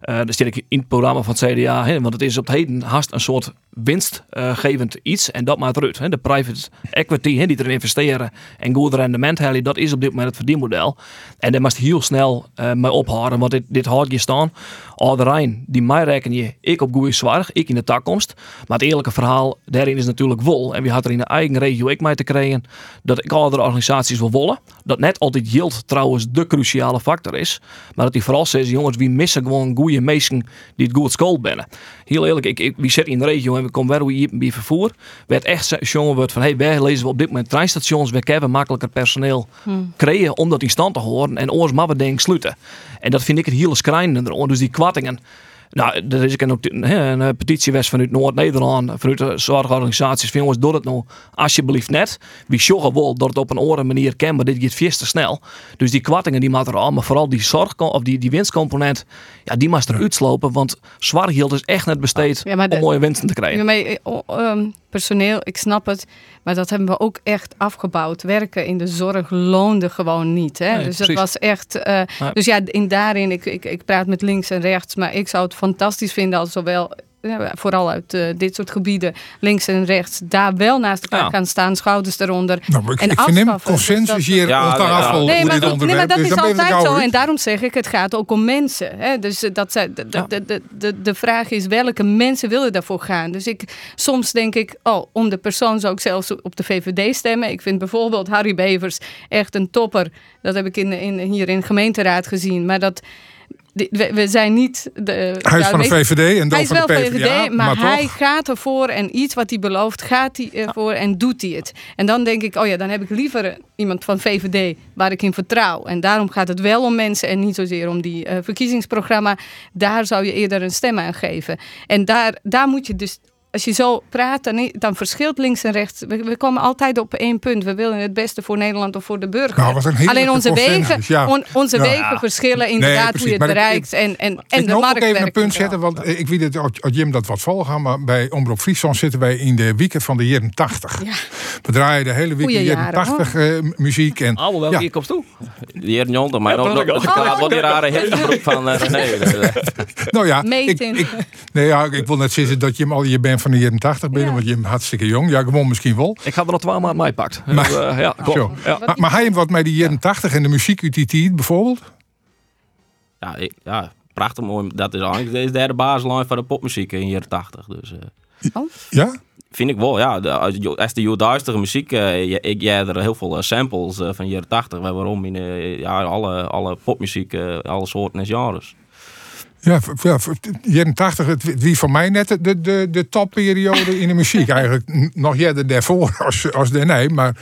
Eh daar zit ik in het programma van het CDA. Hè, want het is op het heden haast een soort winstgevend iets. En dat maakt. Hè. De private equity hè, die erin investeren en goed rendement halen. Dat is op dit moment het verdienmodel. En daar moest heel snel eh mee ophouden. Want dit, dit houdt je staan. Alderijn, die mij reken je ik op goede zwaar. Ik in de toekomst. Maar het eerlijke verhaal daarin is natuurlijk wel. En we hadden er in de eigen regio ik mee te krijgen. Dat ik andere organisaties wil willen. Dat net altijd yield trouwens de cruciale factor is. Maar dat die vooral zegt, jongens, we missen gewoon goede mensen die het goed school binnen. Heel eerlijk, ik, ik, we zitten in de regio en we komen weer hier bij vervoer. Werd echt jongen wordt van, hey, wij lezen we op dit moment treinstations. We hebben makkelijker personeel Hmm. creëren om dat in stand te horen. En oors maar we sluiten. En dat vind ik het hele schrijnende. Dus die kwattingen. Nou, er is een, hè, een eh, petitie was vanuit Noord-Nederland, vanuit de zorgorganisaties. Van jongens, doe het nou alsjeblieft net. We zorgen wel dat het op een andere manier kan, maar dit gaat veel te snel. Dus die kwattingen die maken er al, maar vooral die zorg of die, die winstcomponent, ja, die mag er uitslopen. Want zwaar is echt net besteed Ja, maar de- om mooie winsten te krijgen. Ja, maar, eh, o- ehm, personeel, ik snap het. Maar dat hebben we ook echt afgebouwd. Werken in de zorg loonde gewoon niet. Hè? Nee, dus dat precies. was echt. eh. Dus ja, in daarin, ik, ik, ik praat met links en rechts. Maar ik zou het fantastisch vinden als zowel. Vooral uit eh, dit soort gebieden, links en rechts, daar wel naast elkaar Ja. gaan staan, schouders eronder. Nou, maar ik, en ik vind hem. Dus consensus dat- hier Ja, op tafel Nee, maar, dit nee, maar dat dus is altijd zo. En daarom zeg ik, het gaat ook om mensen. Hè? Dus eh, dat zij, de, de, de, de, de vraag is, welke mensen willen daarvoor gaan? Dus ik, soms denk ik, oh, om de persoon zou ik zelfs op de VVD stemmen. Ik vind bijvoorbeeld Harry Bevers echt een topper. Dat heb ik in, in, hier in de gemeenteraad gezien. Maar dat... We, we zijn niet de. Hij is ja, van de VVD en dan hij is van de PvdA, VVD, maar, maar hij toch. gaat ervoor en iets wat hij belooft, gaat hij ervoor en doet hij het. En dan denk ik, oh ja, dan heb ik liever iemand van VVD waar ik in vertrouw. En daarom gaat het wel om mensen en niet zozeer om die eh, verkiezingsprogramma. Daar zou je eerder een stem aan geven. En daar, daar moet je dus. Als je zo praat, dan, dan verschilt links en rechts. We, we komen altijd op één punt. We willen het beste voor Nederland of voor de burger. Nou, wat Alleen onze wegen, ja. on- onze Ja. wegen verschillen Nee, inderdaad hoe je het Maar ik- bereikt. en en, en ik de wil ook even een punt zetten, want ik weet als Jim dat wat volgaan, maar bij Omroep Friesland zitten wij in de weekend van de jaren 80. We draaien de hele week Goeie jaren jaren, 80 eh, muziek. En, Allemaal wel ja, hier komt toe. Die heer Jonte, maar Ja, dan dat wel die rare hipsterbroek van eh, René. Dus, nou ja, ik, nee, ja, ik wil net zeggen dat Jim al je bent van de jaren 80 binnen, want Jim hartstikke jong. Ja, gewoon misschien wel. Ik ga er nog twaalf maanden mee pakt. Maar- Dus, eh, ja. Maar, maar hij hem wat met die jaren 80 en de muziek uit die tijd bijvoorbeeld? ja, ik, ja, prachtig mooi. Dat is eigenlijk de derde basislijn van de popmuziek in de jaren 80. Dus, eh, Ja? Vind ik wel, ja. De, als je- de duistere muziek, eh, je- ik jij er heel veel samples eh, van de jaren 80. waar- Waarom in eh, ja, alle, alle popmuziek, alle soorten en genres. Ja, ja v- jaren 80, het, wie voor mij net de, de, de topperiode in de muziek. Eigenlijk nog jij daarvoor als, als de nee, maar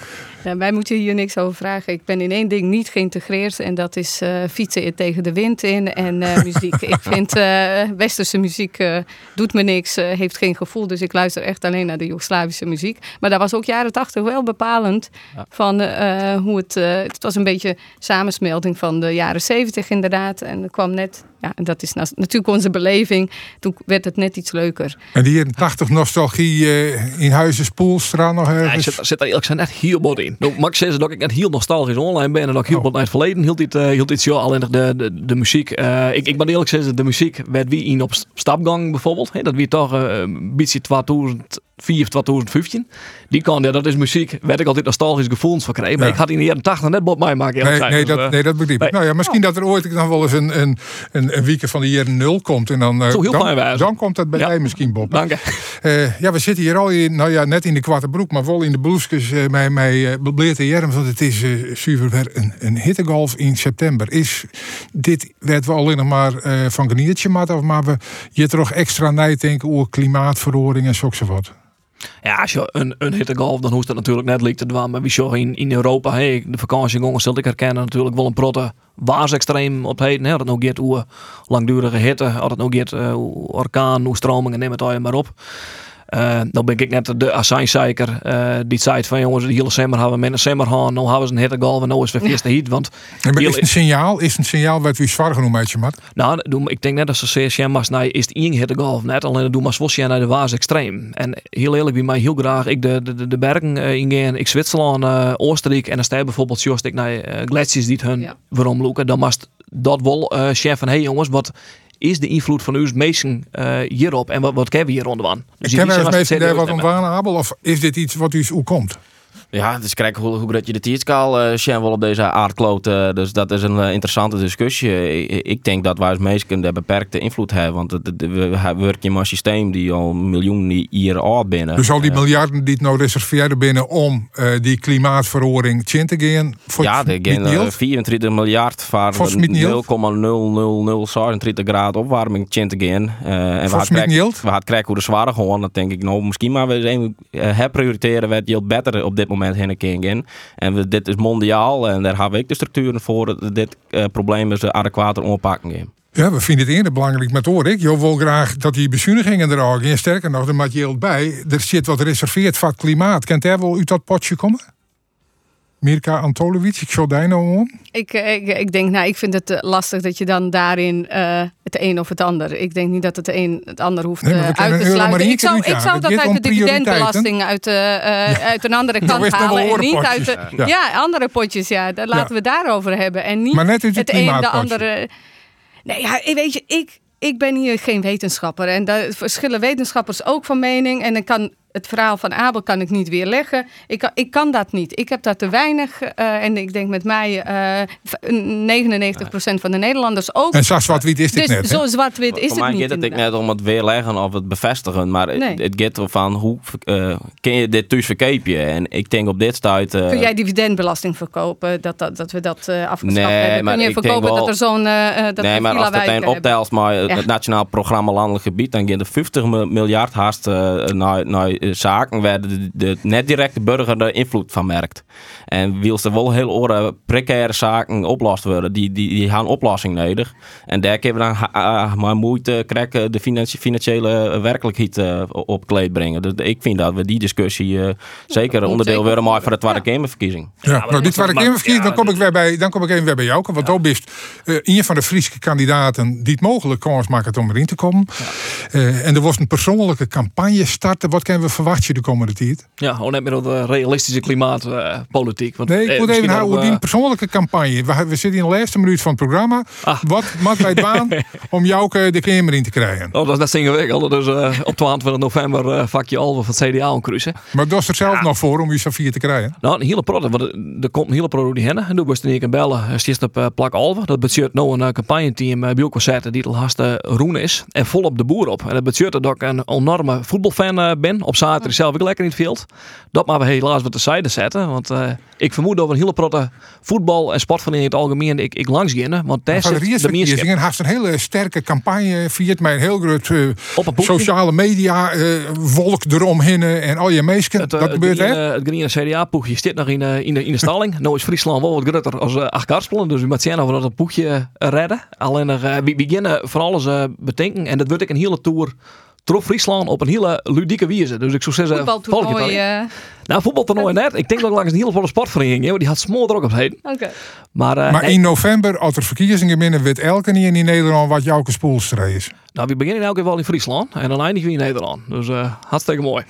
Ja, wij moeten hier niks over vragen. Ik ben in één ding niet geïntegreerd en dat is eh, fietsen tegen de wind in en eh, muziek. ik vind eh, westerse muziek eh, doet me niks, eh, heeft geen gevoel, dus ik luister echt alleen naar de Joegoslavische muziek. Maar dat was ook jaren tachtig wel bepalend van eh, hoe het, eh, het was een beetje samensmelting van de jaren zeventig inderdaad. En er kwam net, ja, en dat is na- natuurlijk onze beleving, toen werd het net iets leuker. En die in 80 nostalgie eh, in Huizen Spoelstra nog Ja, ik ergens. zit, zit daar eerlijk gezegd net heel bot in. Nou, Max zei dat ik net heel nostalgisch online ben en dat ik heel oh. wat naar het verleden hield dit, uh, hield dit zo. Alleen de, de, de muziek, eh, ik, ik ben eerlijk gezegd, de muziek werd wie in op stapgang bijvoorbeeld. Dat wie toch eh, een beetje 2000 4 2015. Die kan, ja, dat is muziek. Werd ik altijd nostalgisch gevoelens van krijgen. Maar ik had in de jaren 80 net Bob Mai maken. Nee, nee, dat, nee, dat eh. begrijp. ik. Nou ja, misschien dat er ooit dan wel eens een, een, een, van de jaren 0 komt. En dan, eh, dan, komt dat bij mij misschien, Bob. Dank je. Eh, ja, we zitten hier al in, nou ja, net in de kwarte broek, maar wel in de bloesjes. Uh, mij mij bleert de jaren, want het is uh, super een, een hittegolf in september. Is dit, werd we alleen nog maar van geniertje, maar, of maar we je toch extra nijdenken over klimaatverhoring en zo wat. Ja, als je een, een hittegolf, dan hoeft dat natuurlijk net leek te doen. Maar wie zo in, in Europa, hey, de vakantiegongen zult ik herkennen natuurlijk wel een protte waarsextreem op heden. Hè, dat nog gaat hoe langdurige hitte, had het gaat uh, orkaan, hoe stromingen, neem het al maar op. Uh, dan ben ik net de azijnzeiker uh, die zei van jongens, de hele zomer hebben we met een zomer gaan, nou hebben ze een hittegolf en nou is het weer de heat. Want ja, maar is het een signaal, is het een signaal wat u zwaar genoemd heeft, Mat? Nou, ik denk net als ze CSM maar nee, is het één hittegolf net, alleen doe maar zoals naar de waas extreem. En heel eerlijk, bij mij heel graag ik de, de, de bergen uh, ingaan, ik Zwitserland, uh, Oostenrijk en dan sta je bijvoorbeeld zoals ik naar uh, gletsjers die het hun ja. waarom loeken, dan mast dat wel uh, chef van hey jongens, wat is de invloed van uw mensen uh, hierop en wat, wat kennen we hier onderwaan? Dus Ken wij als mensen daar wat ontwaan, Abel? Of is dit iets wat u hoe komt? Ja, dus kijk hoe, hoe dat je de tierskaal uh, wel op deze aardkloot. Uh, dus dat is een uh, interessante discussie. Ik, ik, denk dat wij als mensen daar beperkte invloed hebben. Want het, het, we werken in een systeem die al miljoenen jaar oud binnen. Dus al die miljarden die het nou reserveren binnen om die klimaatverhoring te gaan? Ja, er gaan 24 miljard voor 0,0037 graden opwarming te gaan. en we hadden krijgen hoe de zware gewoon. Dat denk ik nou misschien maar we eens herprioriteren wat je beter op dit moment heen gaan. En we, dit is mondiaal en daar hebben we de structuren voor dit uh, probleem is adequater gaan. Ja, we vinden het eerder belangrijk met hoor ik. Je wil graag dat die bezuinigingen er ook in. Sterker nog, er maakt bij. Er zit wat reserveerd voor klimaat. Kent hij wel uit dat potje komen? Mirka Antolovic, ik nou om. Ik, ik, ik denk, nou, ik vind het uh, lastig dat je dan daarin uh, het een of het ander. Ik denk niet dat het een het ander hoeft nee, uh, uit te sluiten. Ik zou, ik zou dat uit de dividendbelasting uit, ja. uit een andere kant nou, halen. En niet uit de, ja. ja. andere potjes, ja. Daar laten we daarover hebben. En niet maar net het, het een de andere. Nee, ja, weet je, ik, ik ben hier geen wetenschapper. En daar verschillen wetenschappers ook van mening. En dan kan het verhaal van Abel kan ik niet weerleggen. Ik kan, ik kan dat niet. Ik heb daar te weinig. Uh, en ik denk met mij uh, 99% van de Nederlanders ook. En zo zwart-wit is dit dus net. Zo zwart-wit is Voor het mij niet. gaat het ik net om het weerleggen of het bevestigen. Maar nee. het, het gaat ervan hoe uh, kun je dit thuis verkopen? En ik denk op dit stuit. Uh, Kun jij dividendbelasting verkopen? Dat, dat, dat we dat uh, afgeschaft nee, hebben? Kun je verkopen wel, dat er zo'n. Uh, nee, maar als dat een optelt maar ja. het Nationaal Programma Landelijk Gebied, dan gaan er 50 miljard haast naar, naar zaken werden de, de net directe burger er invloed van merkt. En wil er wel heel oren precaire zaken oplost worden, die, die, die gaan oplossing nodig. En daar kunnen we dan uh, maar moeite krijgen de financi financiële werkelijkheid uh, op kleed brengen. Dus ik vind dat we die discussie uh, zeker ja, onderdeel willen maken van de Tweede ja. Kamerverkiezing. Ja, ja nou, die Tweede Kamerverkiezing, dan kom ik weer bij, dan kom ik even weer bij jou. Want ja. bist uh, een van de Friese kandidaten die het mogelijk kans maken om erin te komen. Uh, en er was een persoonlijke campagne starten. Wat kunnen we verwachten de komende tijd? Ja, gewoon net met de realistische klimaatpolitiek. Uh, nee, ik moet even houden die persoonlijke campagne. We, we, zitten in de laatste minuut van het programma. Ah. Wat maakt wij baan om jou de Kamer in te krijgen? Oh, dat is net ingewikkeld. Dus uh, op 22 november uh, vakje Alve van het CDA omkruisen. Maar dat is er zelf ja. nog voor om je Safir te krijgen? Nou, een hele product. Want er komt een hele product die hennen. En toen moest je een bellen. Stiest op uh, plak Alve. Dat betekent nou een campagneteam bij elkaar zetten die al haast roen is. En vol op de boer op. En dat betekent dat ik een enorme voetbalfan ben. Op zaterdag zelf ook lekker in het veld. Dat maar we helaas wat terzijde zetten. Want eh, ik vermoed dat we een hele protte voetbal- en sportvereniging in het algemeen ik, ik langs gaan. Want daar de zit de meerskip. heeft een hele sterke campagne viert met een heel groot eh, sociale media eh, wolk eromheen en al je meesken. Het, dat gebeurt hè? het Green CDA-poegje zit nog in, in, de, in de stalling. nou is Friesland wel wat groter als uh, Achterspelen. Dus we moeten zien of we dat poegje redden. Alleen we beginnen van alles bedenken. En dat wordt ik een hele tour trof Friesland op een hele ludieke wijze. Dus ik zou zeggen, Voetbaltoernooi. eh, Nou, voetbaltoernooi net. Ik denk dat ik langs een hele volle sportvereniging. hè, want die had smoor er ook op heen. Oké. Maar, eh, maar nee. in november, als er verkiezingen binnen, weet elke niet in Nederland wat jouw spoelstre is. Nou, we beginnen elke keer wel in Friesland. En dan eindigen we in Nederland. Dus eh hartstikke mooi.